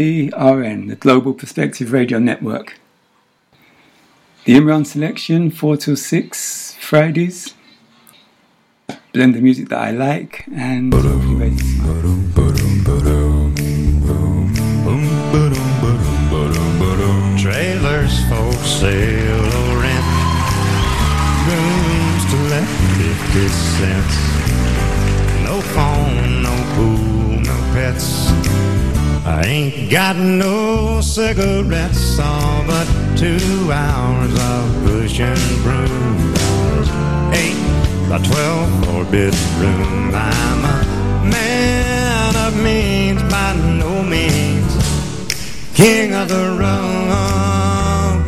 GPRN, the Global Perspective Radio Network. The Imran selection, 4 till 6 Fridays. Blend the music that I like and. Trailers sale or rent. Rooms to let 50 cents. I ain't got no cigarettes, all but two hours of pushing broom. Eight by twelve bedroom. I'm a man of means by no means. King of the road.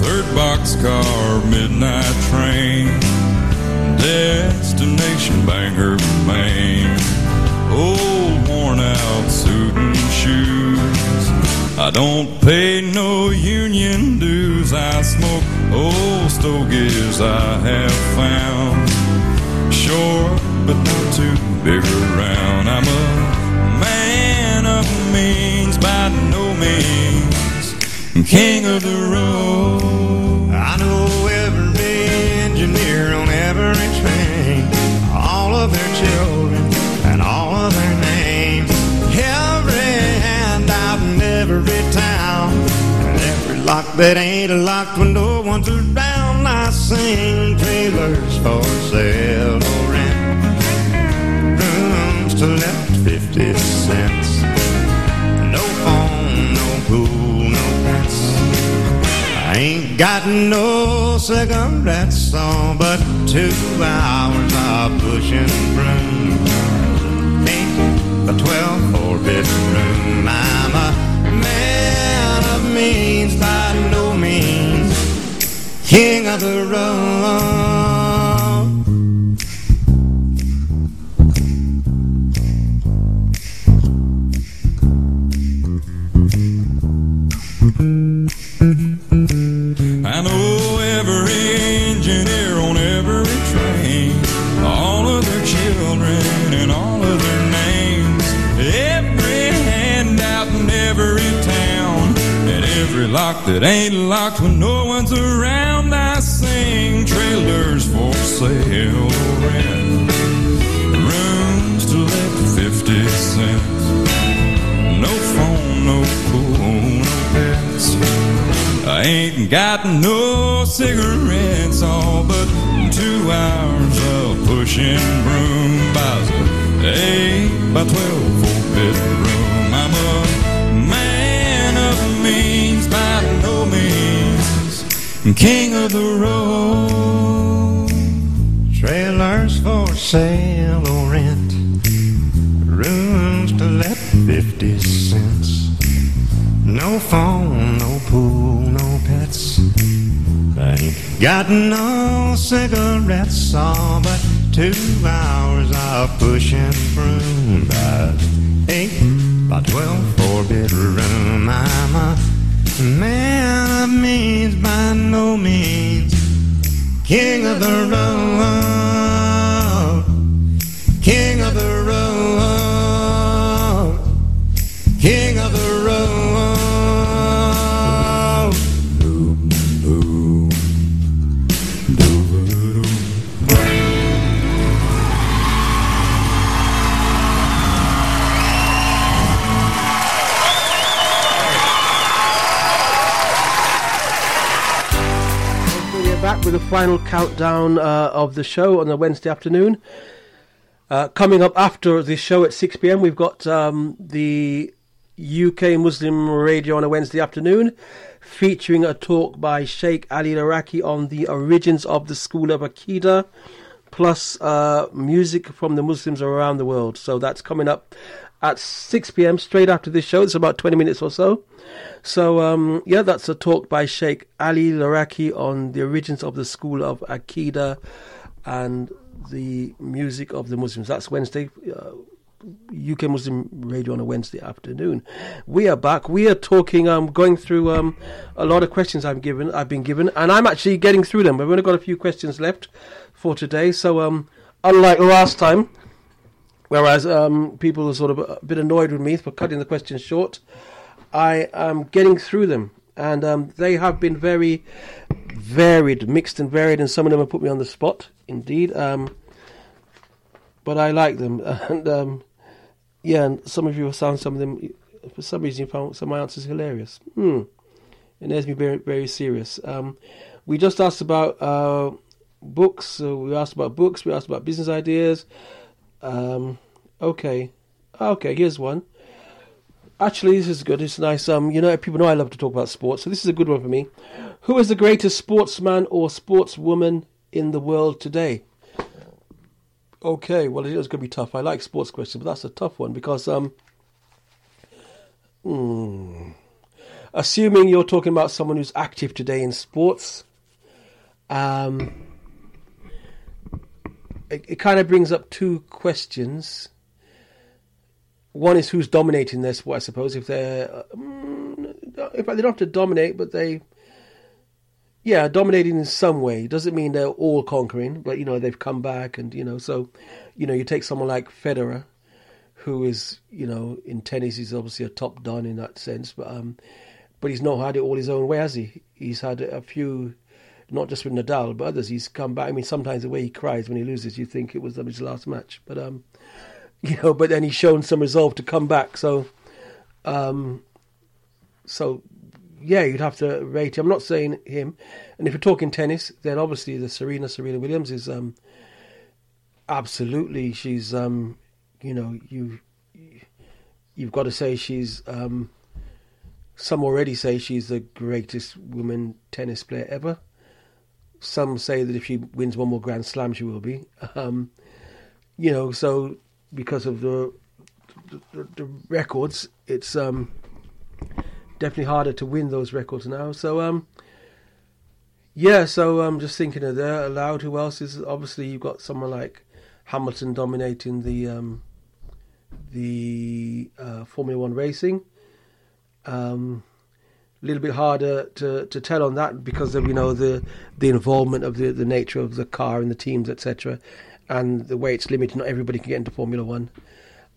Third boxcar, midnight train, destination Bangor, Maine. Old worn out suit shoes. I don't pay no union dues. I smoke old stogies I have found. Short, but not too big around. I'm a man of means by no means. King of the road. Lock that ain't a locked when no one's around. I sing trailers for sale or rent, rooms to let 50 cents. No phone, no pool, no pets. I ain't got no cigarettes on, but two hours of pushing broom. Eight by twelve four bedroom. I'm a King of the road. I know every engineer on every train, all of their children and all of their names, every handout in every town, and every lock that ain't locked when no one's around. Ain't got no cigarettes, all but two hours of pushing broom. A eight by twelve four bedroom. I'm a man of means by no means, king of the road. Trailers for sale or rent. Rooms to let 50 cents. No phone, got no cigarettes, all but two hours of pushing broom. By eight by twelve, four bedroom. I'm a man of means by no means. King of the road. With the final countdown uh, of the show on a Wednesday afternoon. Uh, coming up after the show at 6 pm, we've got um, the UK Muslim radio on a Wednesday afternoon, featuring a talk by Sheikh Ali Laraki on the origins of the school of Aqidah, plus uh, music from the Muslims around the world. So that's coming up at 6 pm, straight after this show. It's about 20 minutes or so. So, um, yeah, that's a talk by Sheikh Ali Laraki on the origins of the school of Aqidah and the music of the Muslims. That's Wednesday. Uh, UK Muslim Radio on a Wednesday afternoon. We are back. We are talking, um, going through um, a lot of questions I've given, I've been given, and I'm actually getting through them. We've only got a few questions left for today, so um, unlike last time, whereas um, people are sort of a bit annoyed with me for cutting the questions short, I am getting through them, and um, they have been very varied, mixed and varied, and some of them have put me on the spot, indeed. Um, but I like them, and um, yeah, and some of you have found some of them. For some reason, you found some of my answers hilarious. Hmm. It makes me very, very serious. Um, we just asked about uh, books. So we asked about books. We asked about business ideas. Um, okay, okay. Here's one. Actually, this is good. It's nice. Um, you know, people know I love to talk about sports, so this is a good one for me. Who is the greatest sportsman or sportswoman in the world today? Okay, well, it is going to be tough. I like sports questions, but that's a tough one because, um, hmm, assuming you're talking about someone who's active today in sports, um, it, it kind of brings up two questions. One is who's dominating sport, I suppose. If they're, um, if they don't have to dominate, but they yeah, dominating in some way doesn't mean they're all conquering, but you know they've come back, and you know so, you know you take someone like Federer, who is you know in tennis he's obviously a top don in that sense, but um, but he's not had it all his own way, has he? He's had a few, not just with Nadal, but others. He's come back. I mean, sometimes the way he cries when he loses, you think it was his last match, but um, you know, but then he's shown some resolve to come back. So, um, so yeah, you'd have to rate him. I'm not saying him. And if you're talking tennis, then obviously the Serena Serena Williams is um absolutely she's um you know you you've got to say she's um some already say she's the greatest woman tennis player ever. Some say that if she wins one more Grand Slam, she will be. Um, you know, so because of the the, the records, it's um definitely harder to win those records now. So um, yeah. So I'm um, just thinking of there. Aloud, who else is? Obviously, you've got someone like Hamilton dominating the um, the uh, Formula One racing. Um, a little bit harder to, to tell on that because of you know the the involvement of the, the nature of the car and the teams etc and the way it's limited not everybody can get into formula one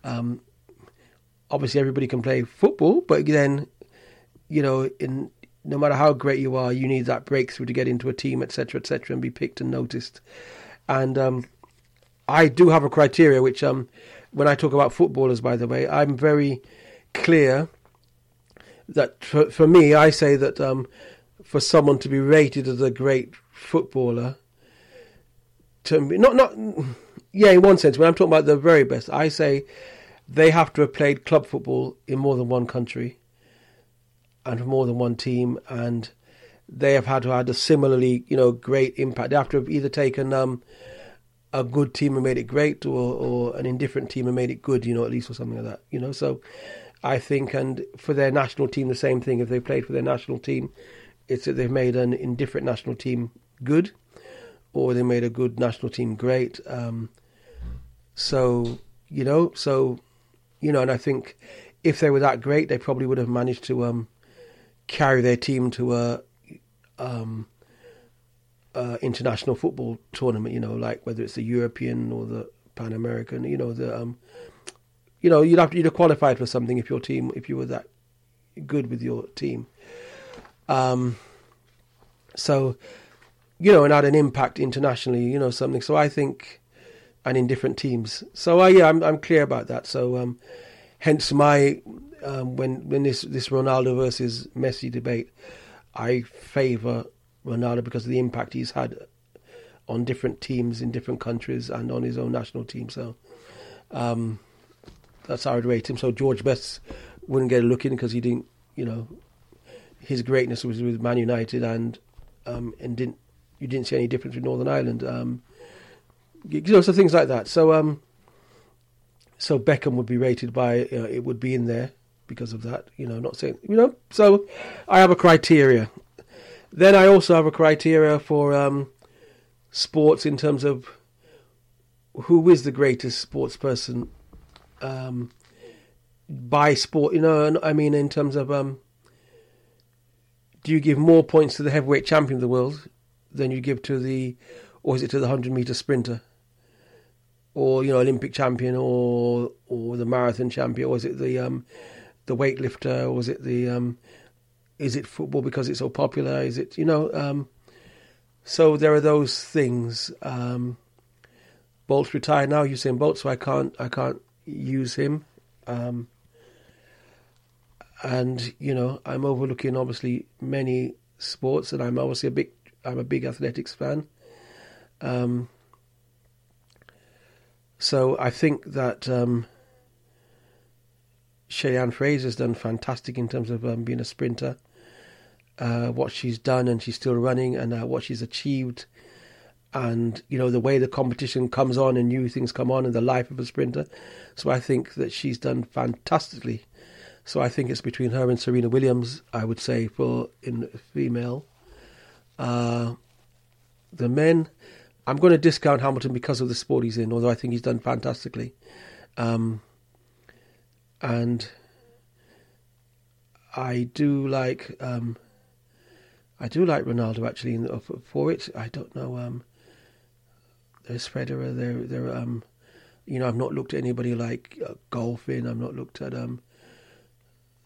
um, obviously everybody can play football but then you know, in no matter how great you are, you need that breakthrough to get into a team, etc., etc., and be picked and noticed. And um, I do have a criteria, which um, when I talk about footballers, by the way, I'm very clear that for, for me, I say that um, for someone to be rated as a great footballer, to me, not not yeah, in one sense, when I'm talking about the very best, I say they have to have played club football in more than one country and for more than one team, and they have had to had a similarly, you know, great impact. They have to have either taken um, a good team and made it great, or, or an indifferent team and made it good, you know, at least or something like that, you know. So I think, and for their national team, the same thing. If they played for their national team, it's that they've made an indifferent national team good, or they made a good national team great. Um, so you know, so you know, and I think if they were that great, they probably would have managed to um, carry their team to a um, international football tournament. You know, like whether it's the European or the Pan American. You know, the um, you know you'd have you'd have qualified for something if your team if you were that good with your team. Um, so, you know, and had an impact internationally. You know, something. So I think, and in different teams. So uh, yeah, I'm I'm clear about that. So um, hence my um, when when this this Ronaldo versus Messi debate, I favour Ronaldo because of the impact he's had on different teams in different countries and on his own national team. So um, that's how I'd rate him. So George Best wouldn't get a look in because he didn't, you know, his greatness was with Man United and um, and didn't you didn't see any difference with Northern Ireland. Um, you know, so things like that. So um, so Beckham would be rated by uh, it would be in there because of that. You know, not saying you know. So I have a criteria. Then I also have a criteria for um, sports in terms of who is the greatest sports person um, by sport. You know, I mean in terms of um, do you give more points to the heavyweight champion of the world than you give to the, or is it to the hundred meter sprinter, or you know Olympic champion, or or the marathon champion, or is it the um, the weightlifter, or is it the um, is it football because it's so popular? Is it you know? Um, so there are those things. Um, Bolt's retired now. Usain Bolt, so I can't I can't use him. Um, and you know I'm overlooking obviously many sports, and I'm obviously a big I'm a big athletics fan. Um, so I think that um, Shelly-Ann Fraser's done fantastic in terms of um, being a sprinter. Uh, what she's done, and she's still running, and uh, what she's achieved, and you know the way the competition comes on and new things come on, in the life of a sprinter. So I think that she's done fantastically. So I think it's between her and Serena Williams. I would say for in female. Uh, the men, I'm going to discount Hamilton because of the sport he's in, although I think he's done fantastically. Um, and I do like um, I do like Ronaldo actually the, for it. I don't know. Um, there's Federer. There, there. Um, you know, I've not looked at anybody like uh, golfing. I've not looked at um,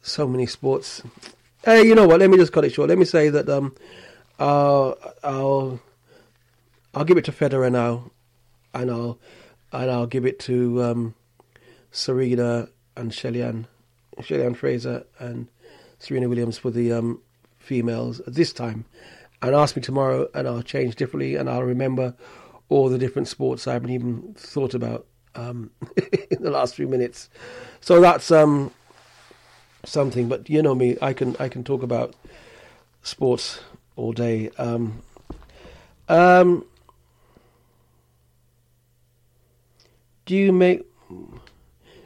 so many sports. Hey, you know what? Let me just cut it short. Let me say that um, uh, I'll I'll give it to Federer now, and I'll and I'll give it to um, Serena and Shelly-Ann, Shelly-Ann Fraser and Serena Williams for the um, females this time. And ask me tomorrow, and I'll change differently, and I'll remember all the different sports I haven't even thought about um, in the last few minutes. So that's um, something. But you know me, I can I can talk about sports all day. Um, um, do you make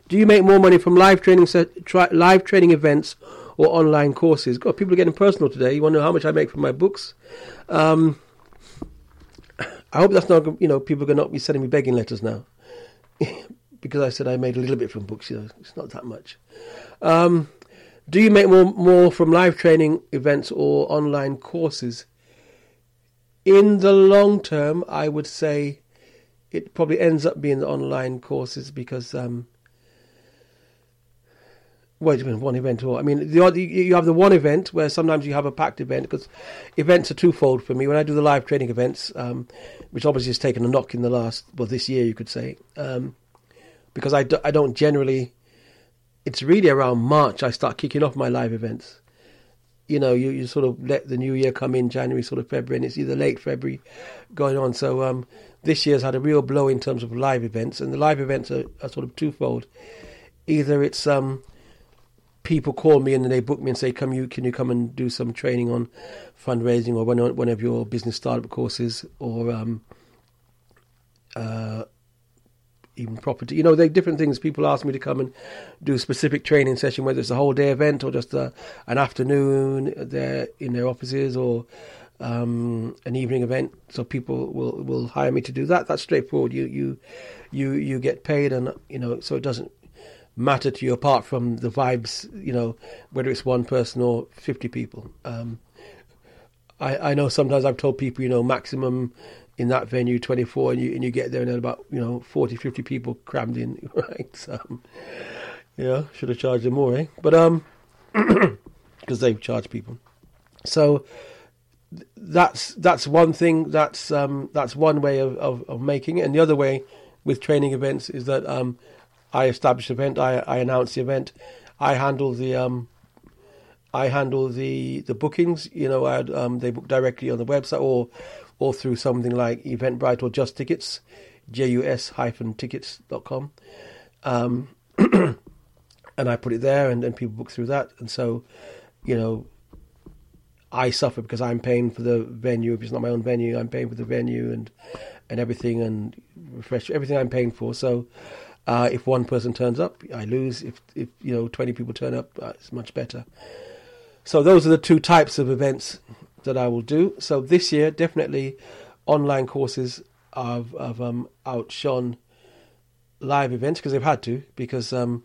do you make more money from live training tri, live training events or online courses? God, people are getting personal today. You want to know how much I make from my books? Um, I hope that's not you know people are not be sending me begging letters now because I said I made a little bit from books. You know, it's not that much. Um, do you make more more from live training events or online courses? In the long term, I would say it probably ends up being the online courses because um, well, it's one event or I mean, the, you have the one event where sometimes you have a packed event because events are twofold for me. When I do the live training events, um, which obviously has taken a knock in the last well this year, you could say, um, because I, do, I don't generally. It's really around March I start kicking off my live events. You know, you, you sort of let the new year come in January, sort of February, and it's either late February going on. So um, this year's had a real blow in terms of live events, and the live events are, are sort of twofold. Either it's um, people call me and then they book me and say, "Come, you can you come and do some training on fundraising or one one of your business startup courses or um, uh, even property. You know, there are different things. People ask me to come and do a specific training session, whether it's a whole day event or just a, an afternoon there in their offices or um, an evening event. So people will will hire me to do that. That's straightforward. You you you you get paid, and you know, so it doesn't matter to you apart from the vibes. You know, whether it's one person or fifty people. Um, I, I know sometimes I've told people, you know, maximum in that venue 24 and you and you get there and about you know 40 50 people crammed in right? So yeah should have charged them more eh? But um because they've charged people. So that's that's one thing that's um that's one way of, of, of making it. And the other way with training events is that um I establish the event I, I announce the event. I handle the um I handle the the bookings. You know I um they book directly on the website or or through something like Eventbrite or Just Tickets, jus-tickets.com. Um, and I put it there, and then people book through that. And so, you know, I suffer because I'm paying for the venue. If it's not my own venue, I'm paying for the venue and and everything and refresh everything I'm paying for. So, uh, if one person turns up, I lose. If if you know twenty people turn up, uh, it's much better. So those are the two types of events that I will do. So this year, definitely online courses have, have um, outshone live events because they've had to because um,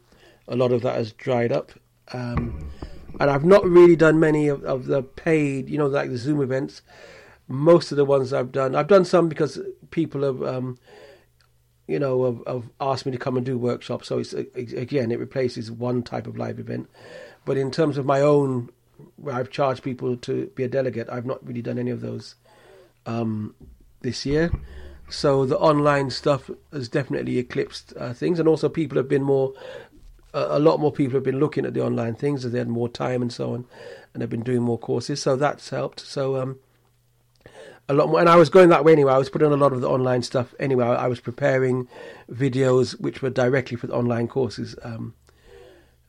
a lot of that has dried up. Um, and I've not really done many of, of the paid, you know, like the Zoom events. Most of the ones I've done, I've done some because people have, um, you know, have, have asked me to come and do workshops. So it's again, it replaces one type of live event. But in terms of my own, where I've charged people to be a delegate, I've not really done any of those um, this year. So the online stuff has definitely eclipsed uh, things, and also people have been more. Uh, a lot more people have been looking at the online things as they had more time and so on, and have been doing more courses. So that's helped. So um, a lot more, and I was going that way anyway. I was putting on a lot of the online stuff anyway. I, was preparing videos which were directly for the online courses. Um,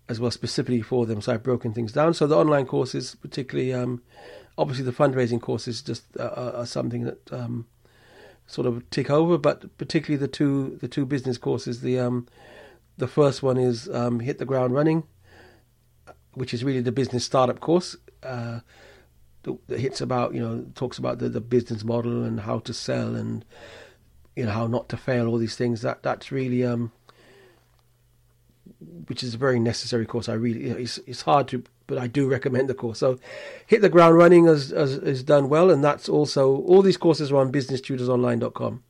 as well specifically for them. So I've broken things down. So the online courses, particularly, um, obviously the fundraising courses, just uh, are something that um, sort of tick over. But particularly the two the two business courses. The um, the first one is um, hit the ground running, which is really the business startup course. Uh, that hits about you know talks about the, the business model and how to sell and you know how not to fail all these things that that's really um which is a very necessary course. I really, it's, it's hard to, but I do recommend the course. So, hit the ground running has, has done well, and that's also all these courses are on businesstutorsonline.com.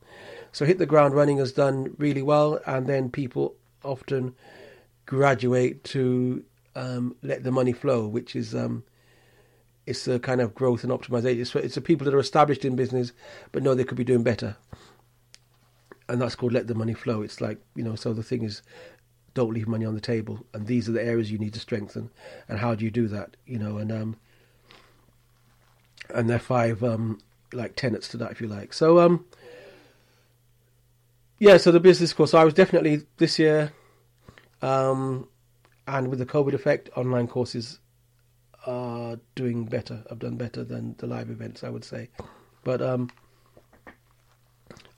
So, hit the ground running has done really well, and then people often graduate to um, let the money flow, which is um, it's a kind of growth and optimization. It's, it's the people that are established in business, but know they could be doing better, and that's called let the money flow. It's like you know, so the thing is don't leave money on the table. And these are the areas you need to strengthen. And how do you do that? You know and um and there are five um like tenets to that if you like. So um yeah so the business course. I was definitely this year um and with the covid effect online courses are doing better. I've done better than the live events i would say. But um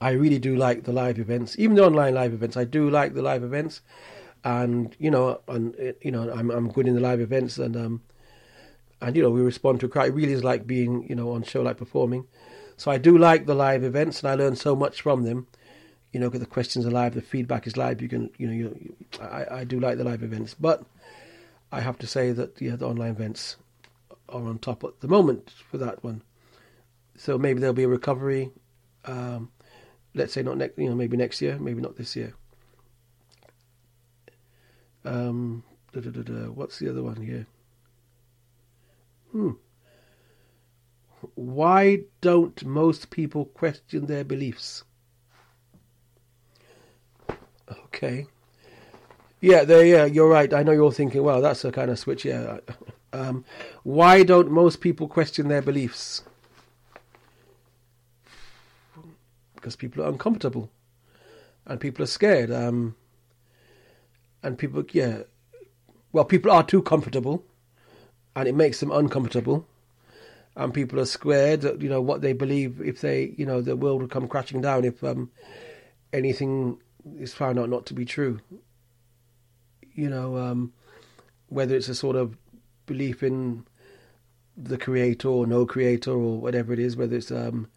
I really do like the live events, even the online live events. I do like the live events, and you know, and you know, I'm I'm good in the live events, and um, and you know, we respond to a crowd. It really is like being you know on show like performing. So I do like the live events, and I learn so much from them. You know, the questions are live, the feedback is live. You can, you know, you, I I do like the live events, but I have to say that yeah, the online events are on top at the moment for that one. So maybe there'll be a recovery. Um, let's say not next, you know, maybe next year, maybe not this year. Um, da, da, da, what's the other one here? Hmm. Why don't most people question their beliefs? Okay. Yeah, there. Yeah, you're right. I know you're thinking, well, that's a kind of switch. Yeah. Um, why don't most people question their beliefs? Because people are uncomfortable, and people are scared. Um, and people, yeah, well, people are too comfortable, and it makes them uncomfortable, and people are scared that you know what they believe if they, you know, the world will come crashing down if um, anything is found out not to be true. You know, um, whether it's a sort of belief in the creator or no creator or whatever it is, whether it's um,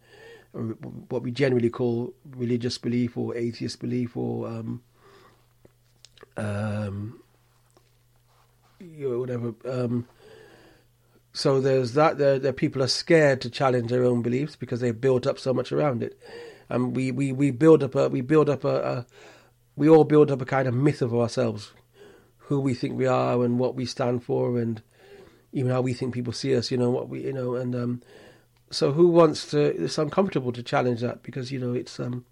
what we generally call religious belief or atheist belief or um, um, you know, whatever. Um, so there's that. There, there, people are scared to challenge their own beliefs because they've built up so much around it, and we, we, we build up a we build up a, a we all build up a kind of myth of ourselves, who we think we are and what we stand for, and even how we think people see us. You know what we you know, and um, so who wants to? It's uncomfortable to challenge that because you know it's um,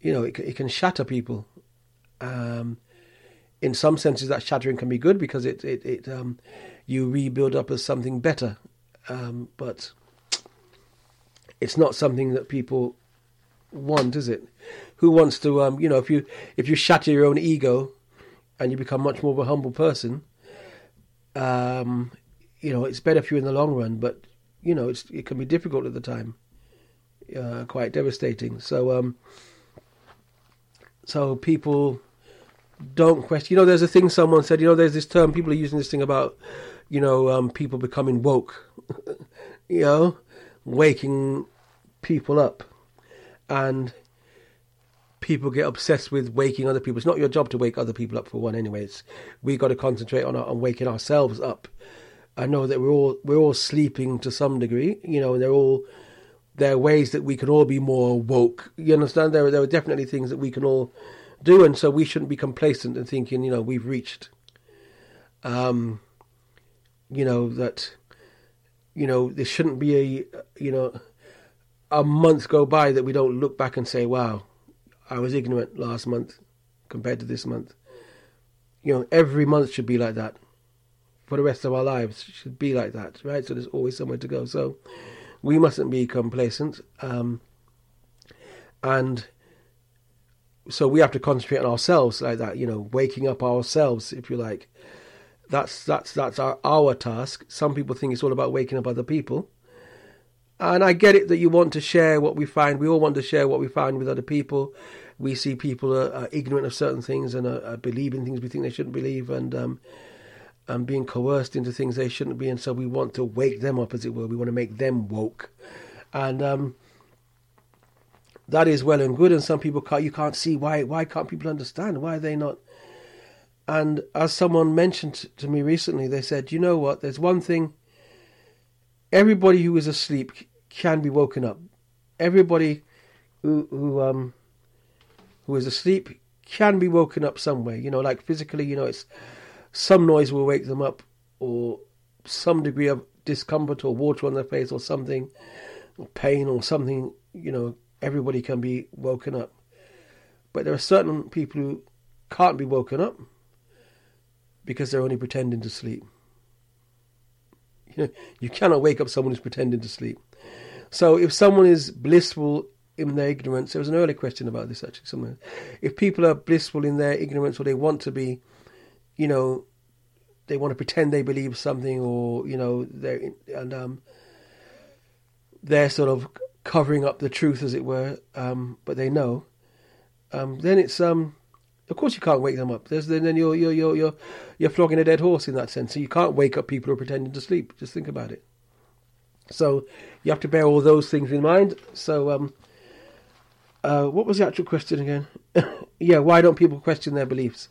you know it it can shatter people um, in some senses, that shattering can be good because it it, it um, you rebuild up as something better, um, but it's not something that people want, is it? Who wants to, um, you know, if you if you shatter your own ego and you become much more of a humble person, um, you know, it's better for you in the long run. But you know, it's it can be difficult at the time, uh, quite devastating. So, um, so people don't question. You know, there's a thing someone said. You know, there's this term people are using this thing about, you know, um, people becoming woke. you know, waking people up, and people get obsessed with waking other people. It's not your job to wake other people up for one, anyway. It's we got to concentrate on on waking ourselves up. I know that we're all we're all sleeping to some degree, you know, and they're all there are ways that we can all be more woke. You understand? There are, there are definitely things that we can all do, and so we shouldn't be complacent and thinking, you know, we've reached. Um, you know that, you know, there shouldn't be a, you know, a month go by that we don't look back and say, wow, I was ignorant last month compared to this month. You know, every month should be like that. For the rest of our lives, should be like that, right? So there's always somewhere to go. So we mustn't be complacent. Um, and so we have to concentrate on ourselves like that, you know, waking up ourselves, if you like. That's that's that's our, our task. Some people think it's all about waking up other people. And I get it that you want to share what we find. We all want to share what we find with other people. We see people are, are ignorant of certain things and are, are believing things we think they shouldn't believe, and um, and being coerced into things they shouldn't be. And so we want to wake them up, as it were. We want to make them woke, and um, that is well and good. And some people can't. You can't see why. Why can't people understand? Why are they not? And as someone mentioned to me recently, they said, "You know what? There's one thing." Everybody who is asleep can be woken up. Everybody who who um who is asleep can be woken up some way. You know, like physically, you know, it's some noise will wake them up, or some degree of discomfort, or water on their face, or something, or pain, or something. You know, everybody can be woken up. But there are certain people who can't be woken up because they're only pretending to sleep. You know, you cannot wake up someone who's pretending to sleep. So if someone is blissful in their ignorance, there was an early question about this actually somewhere. If people are blissful in their ignorance or they want to be, you know, they want to pretend they believe something or, you know, they're, and um, they're sort of covering up the truth as it were, um, but they know, um, then it's, um, of course you can't wake them up. There's, then you're, you're, you're, you're, you're flogging a dead horse in that sense. So you can't wake up people who are pretending to sleep. Just think about it. So you have to bear all those things in mind. So, um, uh, what was the actual question again? yeah, why don't people question their beliefs?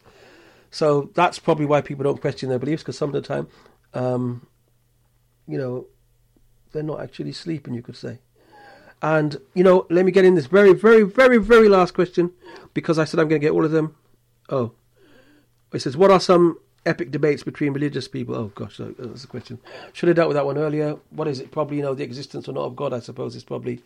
So that's probably why people don't question their beliefs because some of the time, um, you know, they're not actually sleeping. You could say. And you know, let me get in this very, very, very, very last question because I said I'm going to get all of them. Oh, it says, what are some epic debates between religious people? Oh gosh, that's a question. Should have dealt with that one earlier. What is it? Probably you know the existence or not of God. I suppose is probably